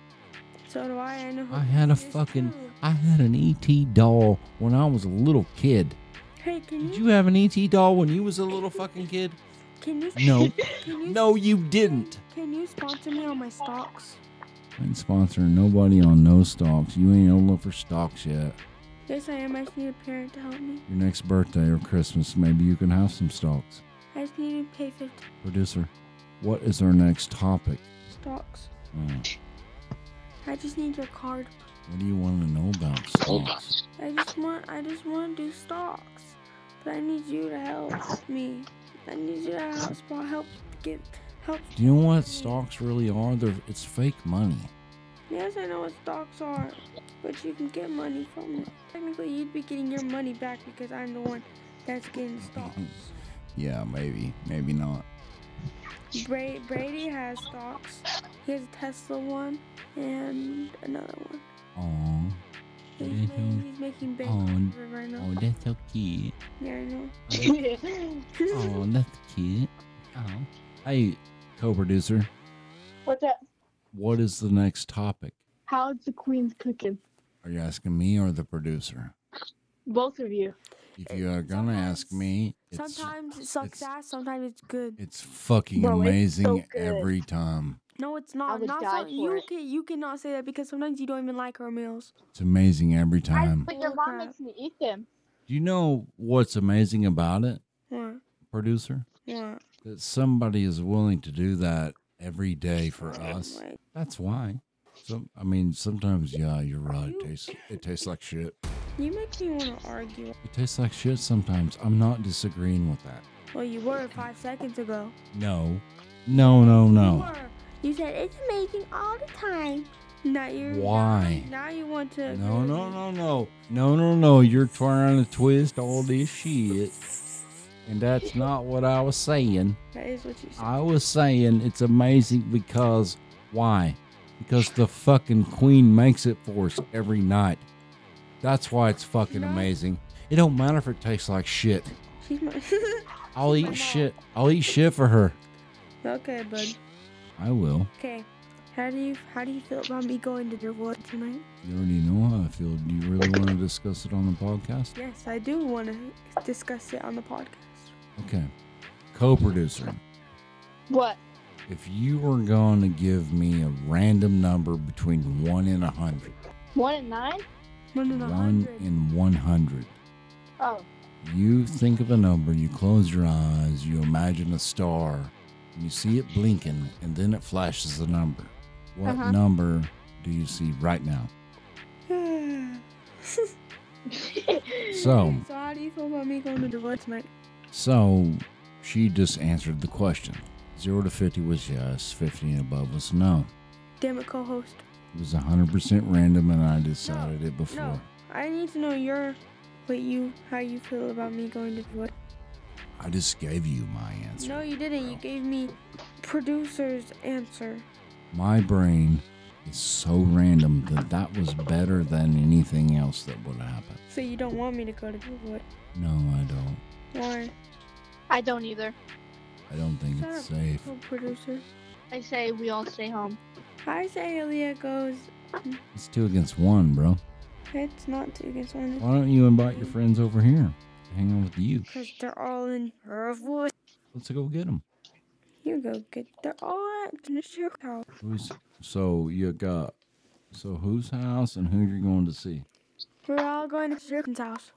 So do I. I know who I had a fucking too. I had an ET doll when I was a little kid. Hey, can Did you? you have an ET doll when you was a little fucking kid? Can you? No. Can you? No, you didn't. Can you sponsor me on my stocks? I ain't sponsoring nobody on no stocks. You ain't old enough for stocks yet. Yes, I am. I just need a parent to help me. Your next birthday or Christmas, maybe you can have some stocks. I just need to pay 50 Producer, what is our next topic? stocks. Uh, I just need your card. what do you want to know about stocks? I just want. I just want to do stocks, but I need you to help me. I need you to help. spot- Help get help. Do you know what stocks really are? They're, it's fake money. Yes, I know what stocks are, but you can get money from it. Technically, you'd be getting your money back because I'm the one that's getting stocks. Yeah, maybe, maybe not. Bra- Brady has stocks. He has a Tesla one and another one. He's, making, he's making bank Oh, off of it right now. oh, that's so cute. Yeah, I know. Oh, oh that's cute. Oh. Hey, co-producer, What's up? what is the next topic? How's the queen's cooking? Are you asking me or the producer? Both of you. If you are gonna ask me, it's Sometimes it sucks it's- ass. Sometimes it's good. it's fucking Bro, it's amazing so good. every time. No, it's not. would Not die so, for you it. can you cannot say that because sometimes you don't even like our meals. It's amazing every time. But your mom crap. makes me eat them. Do you know what's amazing about it, What? producer? What? That somebody is willing to do that every day for us. That's why. So I mean, sometimes yeah, you're right. It tastes it tastes like shit. you make me want to argue. It tastes like shit sometimes. I'm not disagreeing with that. Well, you were five seconds ago. No, no, no, You no. Were. You said it's amazing all the time. Now you're. Why? Now, now you want to. No, no, no, no, no, no, no. You're trying to twist all this shit, and that's not what I was saying. That is what you said. I was saying it's amazing because why? Because the fucking queen makes it for us every night. That's why it's fucking No. amazing. It don't matter if it tastes like shit. She's my. I'll She's eat mom. shit. I'll eat shit for her. okay, bud. I will. Okay. How do you how do you feel about me going to the wood tonight? You already know how I feel. Do you really want to discuss it on the podcast? Yes, I do want to discuss it on the podcast. Okay. Co-producer, What? if you were going to give me a random number between one and a hundred, One and nine? One in a one hundred. and one hundred, Oh. you think of a number, you close your eyes, you imagine a star, and you see it blinking, and then it flashes a number. What Uh-huh. number do you see right now? So, So how do you feel about me going to the wood tonight? so she just answered the question. Zero to fifty was yes, fifty and above was no. Damn it, co-host. It was hundred percent random, and I decided it before. No, I need to know your, what you, how you feel about me going to the wood. I just gave you my answer. No, you didn't. You gave me producer's answer. My brain is so random that that was better than anything else that would happen. So you don't want me to go to the wood? No, I don't. Why? I don't either. I don't think Shut it's up. safe. Oh, producer. I say we all stay home. I say Aaliyah goes. Mm. It's two against one, bro. It's not two against one. Why don't you invite your friends over here? Hang out with you. Because they're all in her wood. Let's go get them. You go get. They're all at the show house. Who's so you got? So whose house and who you're going to see? We're all going to Shirkin's house.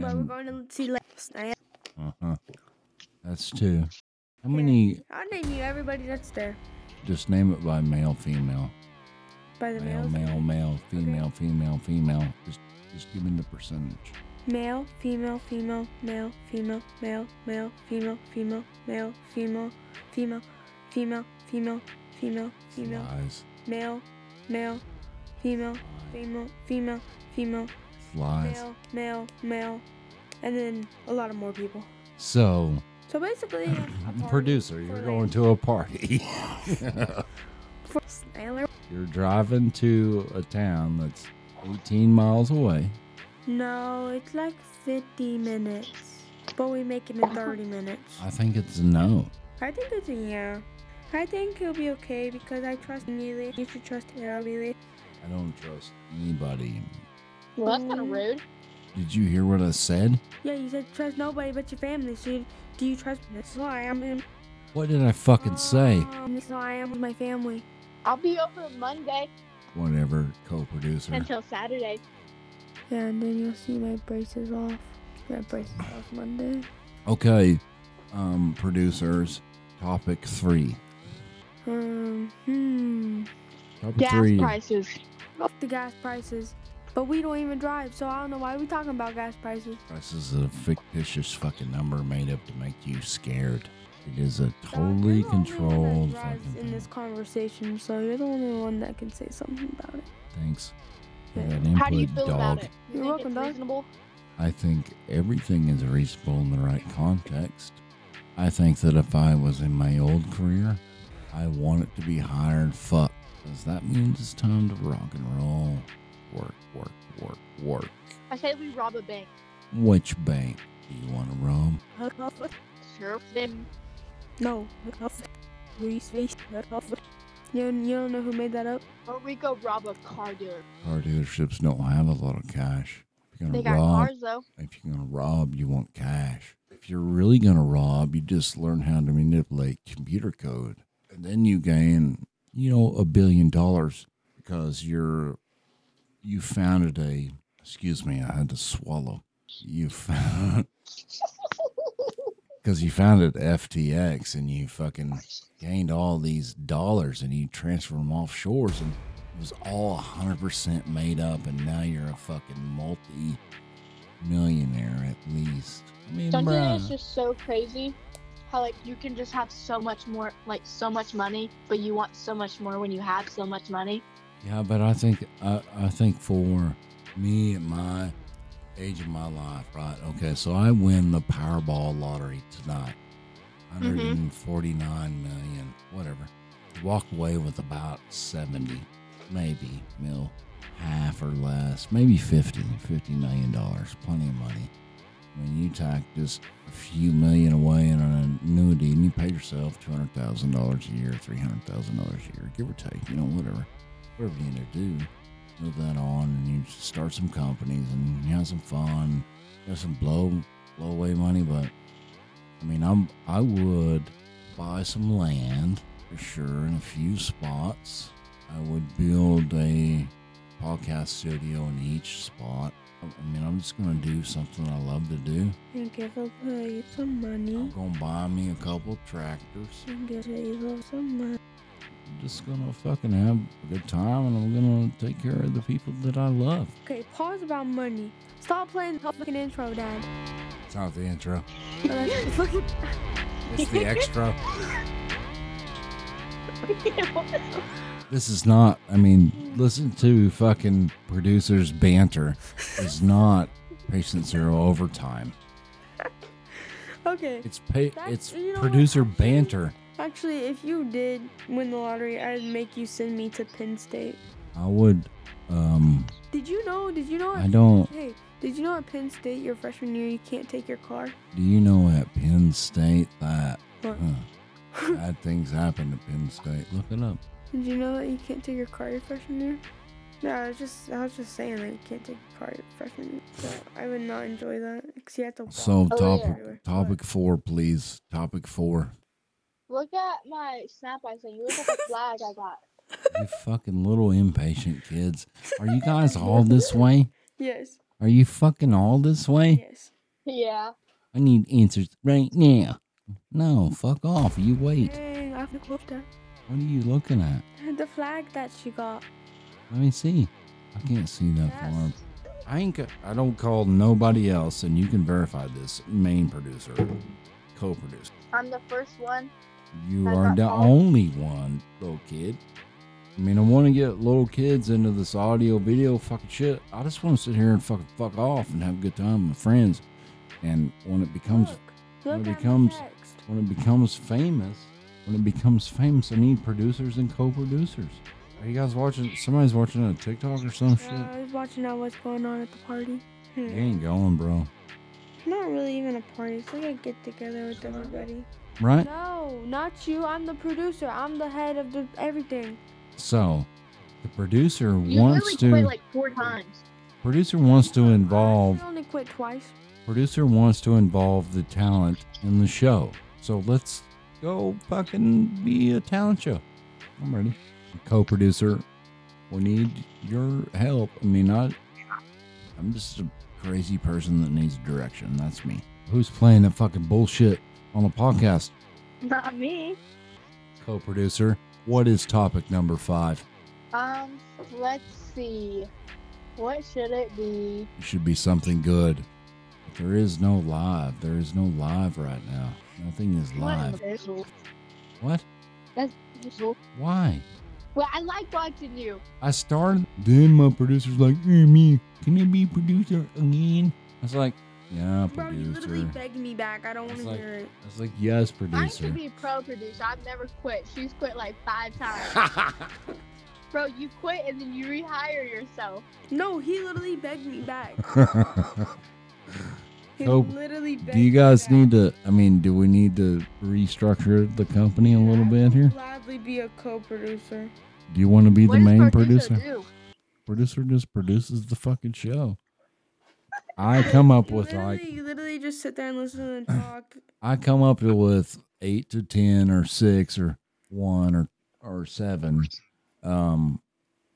But we're going to see Lex. uh huh. That's two. How many? I'll name you everybody that's there. Just name it by male, female, By the male, males. male, male, female, female, female. Just, just give me the percentage. Male, female, female, male, female, male, male, female, female, male, female, female, female, female, female, female, male, male, female, female, female, female, male, male, male, and then a lot of more people. So, So basically, producer, you're going to a party. You're driving to a town that's 18 miles away. No, it's like 50 minutes, but we make it in 30 minutes. I think it's a no. I think it's a yeah. I think he'll be okay because I trust Neely. You should trust Neely. I don't trust anybody. Well, that's kind of Mm. rude. Did you hear what I said? Yeah, you said trust nobody but your family. So you, do you trust me? This is who I am. him. What did I fucking say? Um, this is who I am with my family. I'll be over Monday Whatever, co-producer. until Saturday. Yeah, and then you'll see my braces off. My braces off Monday. Okay, um, producers. Topic three. Um, hmm. Topic Gas three. prices. Off the gas prices. But we don't even drive, so I don't know why we're talking about gas prices. This is a fictitious fucking number made up to make you scared. It is a totally you're the only one controlled that drives fucking in thing. this conversation, so you're the only one that can say something about it. Thanks for Yeah. that How do you feel dog. about it? You You're welcome, it's dog. reasonable? I think everything is reasonable in the right context. I think that if I was in my old career, I want it to be higher and fuck. Because that means it's time to rock and roll. Work, work, work, work. I say we rob a bank. Which bank do you want to rob? Sure. Then No. Reese, Reese. You, you don't know who made that up? or we go rob a car dealer. Car dealerships don't have a lot of cash. If you're They gonna got rob, cars though. if you're gonna rob, you want cash. If you're really gonna rob, you just learn how to manipulate computer code, and then you gain, you know, a billion dollars because you're you founded a. Excuse me, I had to swallow. You found because you founded FTX and you fucking gained all these dollars and you transferred them offshores and it was all 100% made up and now you're a fucking multi millionaire at least. I mean, Don't you think it's just so crazy? How like you can just have so much more, like so much money, but you want so much more when you have so much money. yeah, but I think I, I think for me and my age of my life, right? Okay, so I win the Powerball lottery tonight. 149 million, whatever. Walk away with about 70, maybe mil, half or less, maybe 50, 50 million dollars, plenty of money. When you tack just a few million away in an annuity and you pay yourself $200,000 a year, $300,000 a year, give or take, you know, whatever, whatever you need to do, move that on and you start some companies and you have some fun, you have some blow, blow away money, but I mean, I'm I would buy some land for sure in a few spots. I would build a podcast studio in each spot. I mean, I'm just gonna do something I love to do. And give a play some money. I'm gonna buy me a couple tractors. And give a some money. I'm just gonna fucking have a good time, and I'm gonna take care of the people that I love. Okay, pause about money. Stop playing the fucking intro, Dad. It's not the intro. It's the extra. This is not. I mean, listen to fucking producers banter. It's not patient zero overtime. okay. It's pay. That's- It's you know producer banter. Actually, if you did win the lottery, I'd make you send me to Penn State. I would. Um, Did you know? Did you know? I don't. Hey, did you know at Penn State your freshman year you can't take your car? Do you know at Penn State that What? huh, bad things happen at Penn State? Look it up. Did you know that you can't take your car your freshman year? Yeah, I was just I was just saying that you can't take your car your freshman year. So I would not enjoy that because you have to walk. So topic everywhere. topic four, please. Topic four. Look at my snap I sent you. Look at the flag I got. You fucking little impatient kids. Are you guys all this way? Yes. Are you fucking all this way? Yes. Yeah. I need answers right now. No, fuck off. You wait. Dang, I have to close. What are you looking at? The flag that she got. Let me see. I can't see that far. I ain't. Got, I don't call nobody else, and you can verify this. Main producer, co-producer. I'm the first one. You I are the only one, little kid. I mean, I want to get little kids into this audio video fucking shit. I just want to sit here and fucking fuck off and have a good time with my friends. And when it becomes Look, when look it becomes- text. when it becomes famous, when it becomes famous, I need producers and co-producers. Are you guys watching? Somebody's watching a TikTok or some shit. Uh, I was watching out what's going on at the party. Hmm. You ain't going, bro. Not really even a party. It's like a get together with everybody. Right? No, not you. I'm the producer. I'm the head of the everything. So, the producer You wants literally to quit like four times. producer wants to involve I only quit twice. producer wants to involve the talent in the show. So let's go fucking be a talent show. I'm ready. Co-producer, we need your help. I mean, not. I'm just a crazy person that needs direction. That's me. Who's playing that fucking bullshit on the podcast? Not me. Co-producer, what is topic number five? Um, let's see. What should it be? It should be something good. But there is no live. There is no live right now. Nothing is live. What? That's Why? well, I like watching you. I started. Then my producer's like, "Hey, me, can I be producer again?" I was like, "Yeah, Bro, you literally begged me back. I don't want to like- hear it. I was like, "Yes, producer. I producer." should be a pro producer. I've never quit. She's quit like five times. Bro, you quit and then you rehire yourself. No, he literally begged me back. He So, literally begged do you me guys back. need to? I mean, do we need to restructure the company a little I bit will here? Gladly be a co-producer. Do you want to be what the main producer, producer? do? Producer just produces the fucking show. I come up You with literally, like you literally just sit there and listen and talk. I come up with eight to ten or six or one or or seven um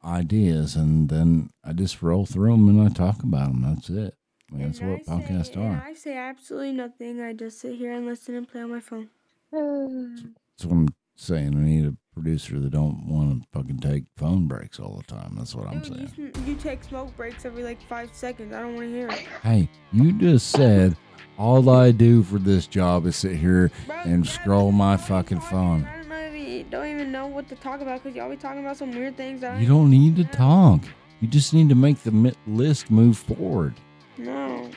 ideas, and then I just roll through them and I talk about them. That's it. I mean, that's And what I podcasts and are. I say absolutely nothing. I just sit here and listen and play on my phone. That's what I'm saying. I need a producer that don't want to fucking take phone breaks all the time. That's what I'm Dude, you, saying. sm- you take smoke breaks every like five seconds. I don't want to hear it. Hey, you just said all I do for this job is sit here Bro, and yeah, scroll my fucking phone. I don't, know you don't even know what to talk about because you always talking about some weird things. That You don't need to talk. You just need to make the list move forward. No.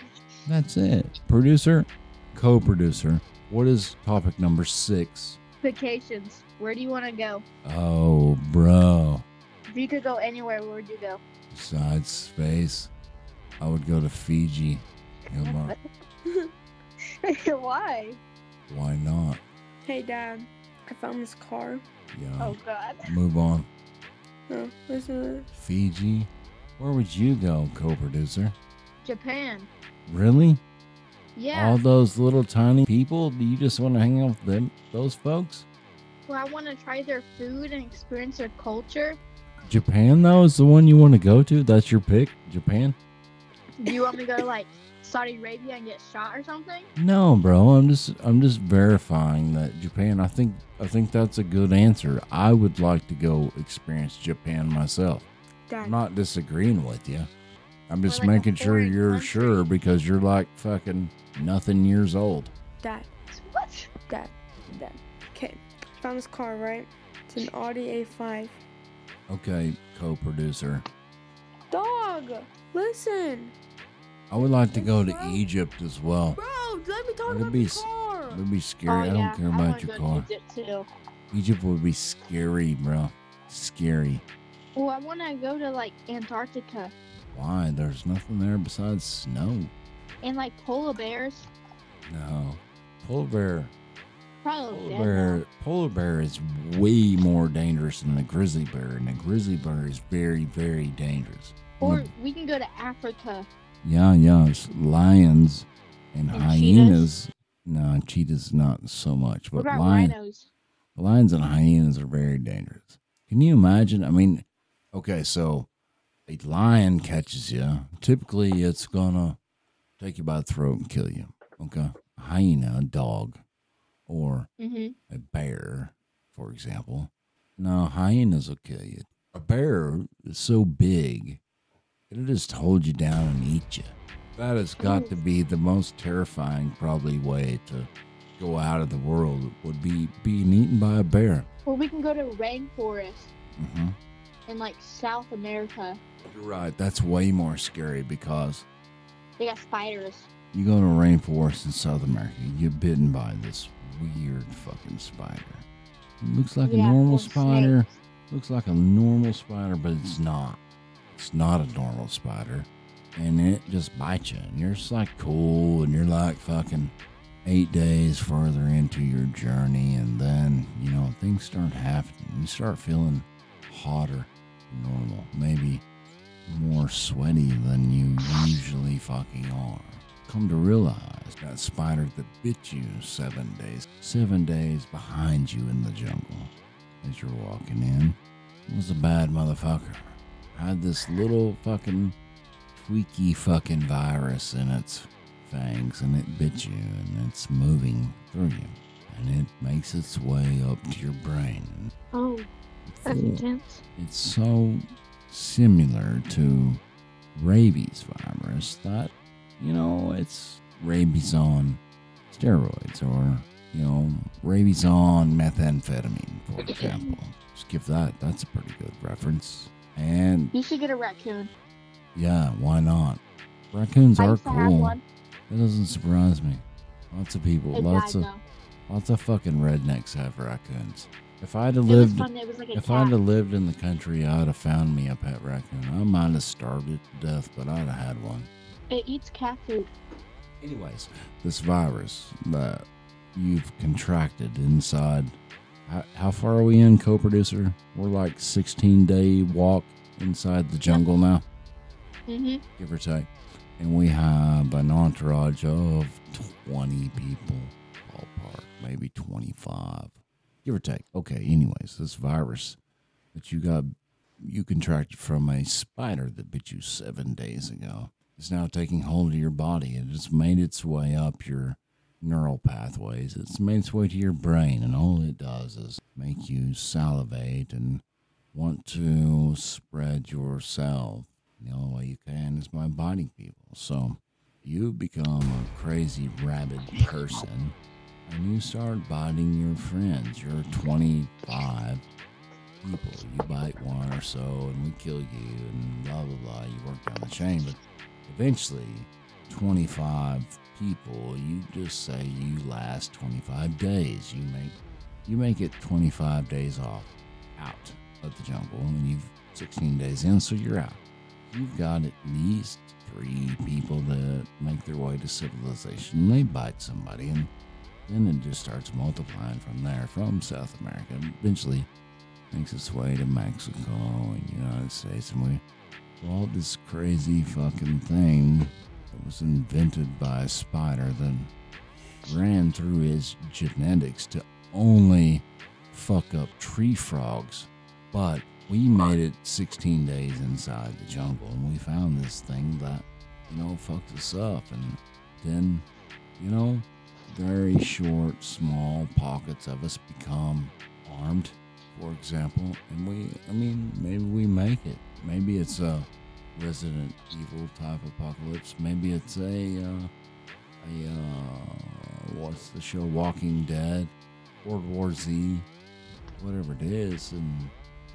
That's it. Producer, co producer. What is topic number six? Vacations. Where do you want to go? Oh, bro. If you could go anywhere, where would you go? Besides space, I would go to Fiji. Gilmar. Why? Why not? Hey, Dad. I found this car. Yeah. Oh God. Move on. No, listen to this. Fiji? Where would you go, co producer? Japan. Really? Yeah. All those little tiny people? Do you just want to hang out with them, those folks? Well, I want to try their food and experience their culture. Japan, though, is the one you want to go to? That's your pick? Japan? Do you want me to go to like Saudi Arabia and get shot or something? No, bro. I'm just I'm just verifying that Japan. I think I think that's a good answer. I would like to go experience Japan myself. Dad. I'm not disagreeing with you. I'm just like making sure you're country. sure because you're like fucking nothing years old. Dad. What? Dad. Dad. Okay. Found this car, right? It's an Audi A5. Okay, co-producer. Dog! Listen! I would like to go to Bro. Egypt as well. Bro, let me talk Would about be the s- car! It would be scary. Oh, I oh, don't care I about your car. Egypt too. Egypt would be scary, bro. Scary. Well, I want to go to like Antarctica Why? There's nothing there besides snow. and like polar bears. No. Polar bear. Polar bear. Polar bear is way more dangerous than the grizzly bear, and the grizzly bear is very, very dangerous. Or Mm. we can go to Africa. Yeah, yeah. It's lions and, And hyenas. No, cheetahs not so much, but lion, rhinos? lions and hyenas are very dangerous. Can you imagine? I mean, okay, so a lion catches you. Typically, it's gonna take you by the throat and kill you. Okay, a hyena, a dog, or Mm-hmm. a bear, for example. No, hyenas will kill you. A bear is so big, it'll just hold you down and eat you. That has got to be the most terrifying, probably, way to go out of the world would be being eaten by a bear. Or we can go to rainforest hmm in like South America. You're right. That's way more scary because They got spiders. you go to a rainforest in South America, you get bitten by this weird fucking spider. It looks like Yeah, a normal spider. snakes. Looks like a normal spider, but it's not. It's not a normal spider. And it just bites you. And you're just like cool. And you're like fucking, eight days further into your journey, and then, you know, things start happening. You start feeling hotter than normal, maybe more sweaty than you usually fucking are. Come to realize that spider that bit you seven days, seven days behind you in the jungle as you're walking in was a bad motherfucker. Had this little fucking tweaky fucking virus in its fangs and it bit you and it's moving through you and it makes its way up to your brain. Oh, that's Fool. intense. It's so similar to rabies virus that, you know, it's rabies on steroids or, you know, rabies on methamphetamine, for example. Just give that, that's a pretty good reference. And You should get a raccoon. yeah, why not? Raccoons I are used to have cool. That doesn't surprise me. Lots of people, It lots died of though. lots of fucking rednecks have raccoons. If I'd have lived. It was like a if cat. I'd have lived in the country, I'd have found me a pet raccoon. I might have starved it to death, but I'd have had one. It eats cat food. Anyways, this virus that you've contracted inside. How, how far are we in, co-producer? We're like 16 day walk inside the jungle now, Mm-hmm. give or take. And we have an entourage of 20 people, ballpark, maybe 25, give or take. Okay, anyways, this virus that you got, you contracted from a spider that bit you seven days ago is now taking hold of your body and it's made its way up your neural pathways. It's made its way to your brain, and all it does is make you salivate and want to spread yourself. The only way you can is by biting people. So you become a crazy rabid person and you start biting your friends. You're 25 people. You bite one or so and we kill you and blah, blah, blah. You work down the chain. But eventually, 25 people, you just say you last 25 days. You make you make it 25 days off out of the jungle and you've 16 days in, so you're out. You've got at least three people that make their way to civilization. They bite somebody and then it just starts multiplying from there, from South America. Eventually makes its way to Mexico and United States and we well, this crazy fucking thing that was invented by a spider that ran through his genetics to only fuck up tree frogs. But we made it 16 days inside the jungle and we found this thing that, you know, fucked us up. And then, you know, very short, small pockets of us become armed, for example. And we, I mean, maybe we make it. Maybe it's a Resident Evil type apocalypse. Maybe it's a, uh, a, uh, what's the show? Walking Dead, World War Z, whatever it is. And,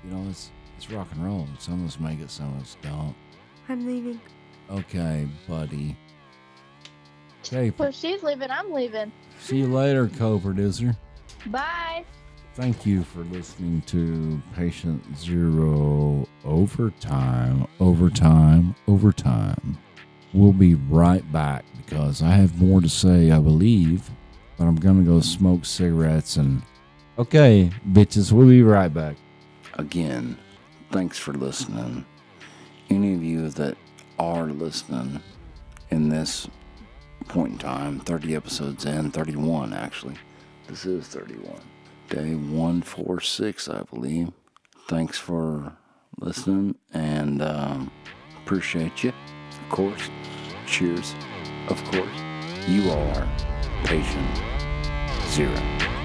you know, it's, it's rock and roll. Some of us make it, some of us don't. I'm leaving. Okay, buddy. Okay, Well, she's leaving. I'm leaving. see you later, co-producer. Bye. Thank you for listening to Patient Zero Overtime, Overtime, Overtime. We'll be right back because I have more to say, I believe, but I'm going to go smoke cigarettes and. Okay, bitches, we'll be right back. Again, thanks for listening. Any of you that are listening in this point in time, 30 episodes in, 31 actually. This is 31. Day 146, I believe. Thanks for listening and um, appreciate you. Of course. Cheers. Of course. You all are patient zero.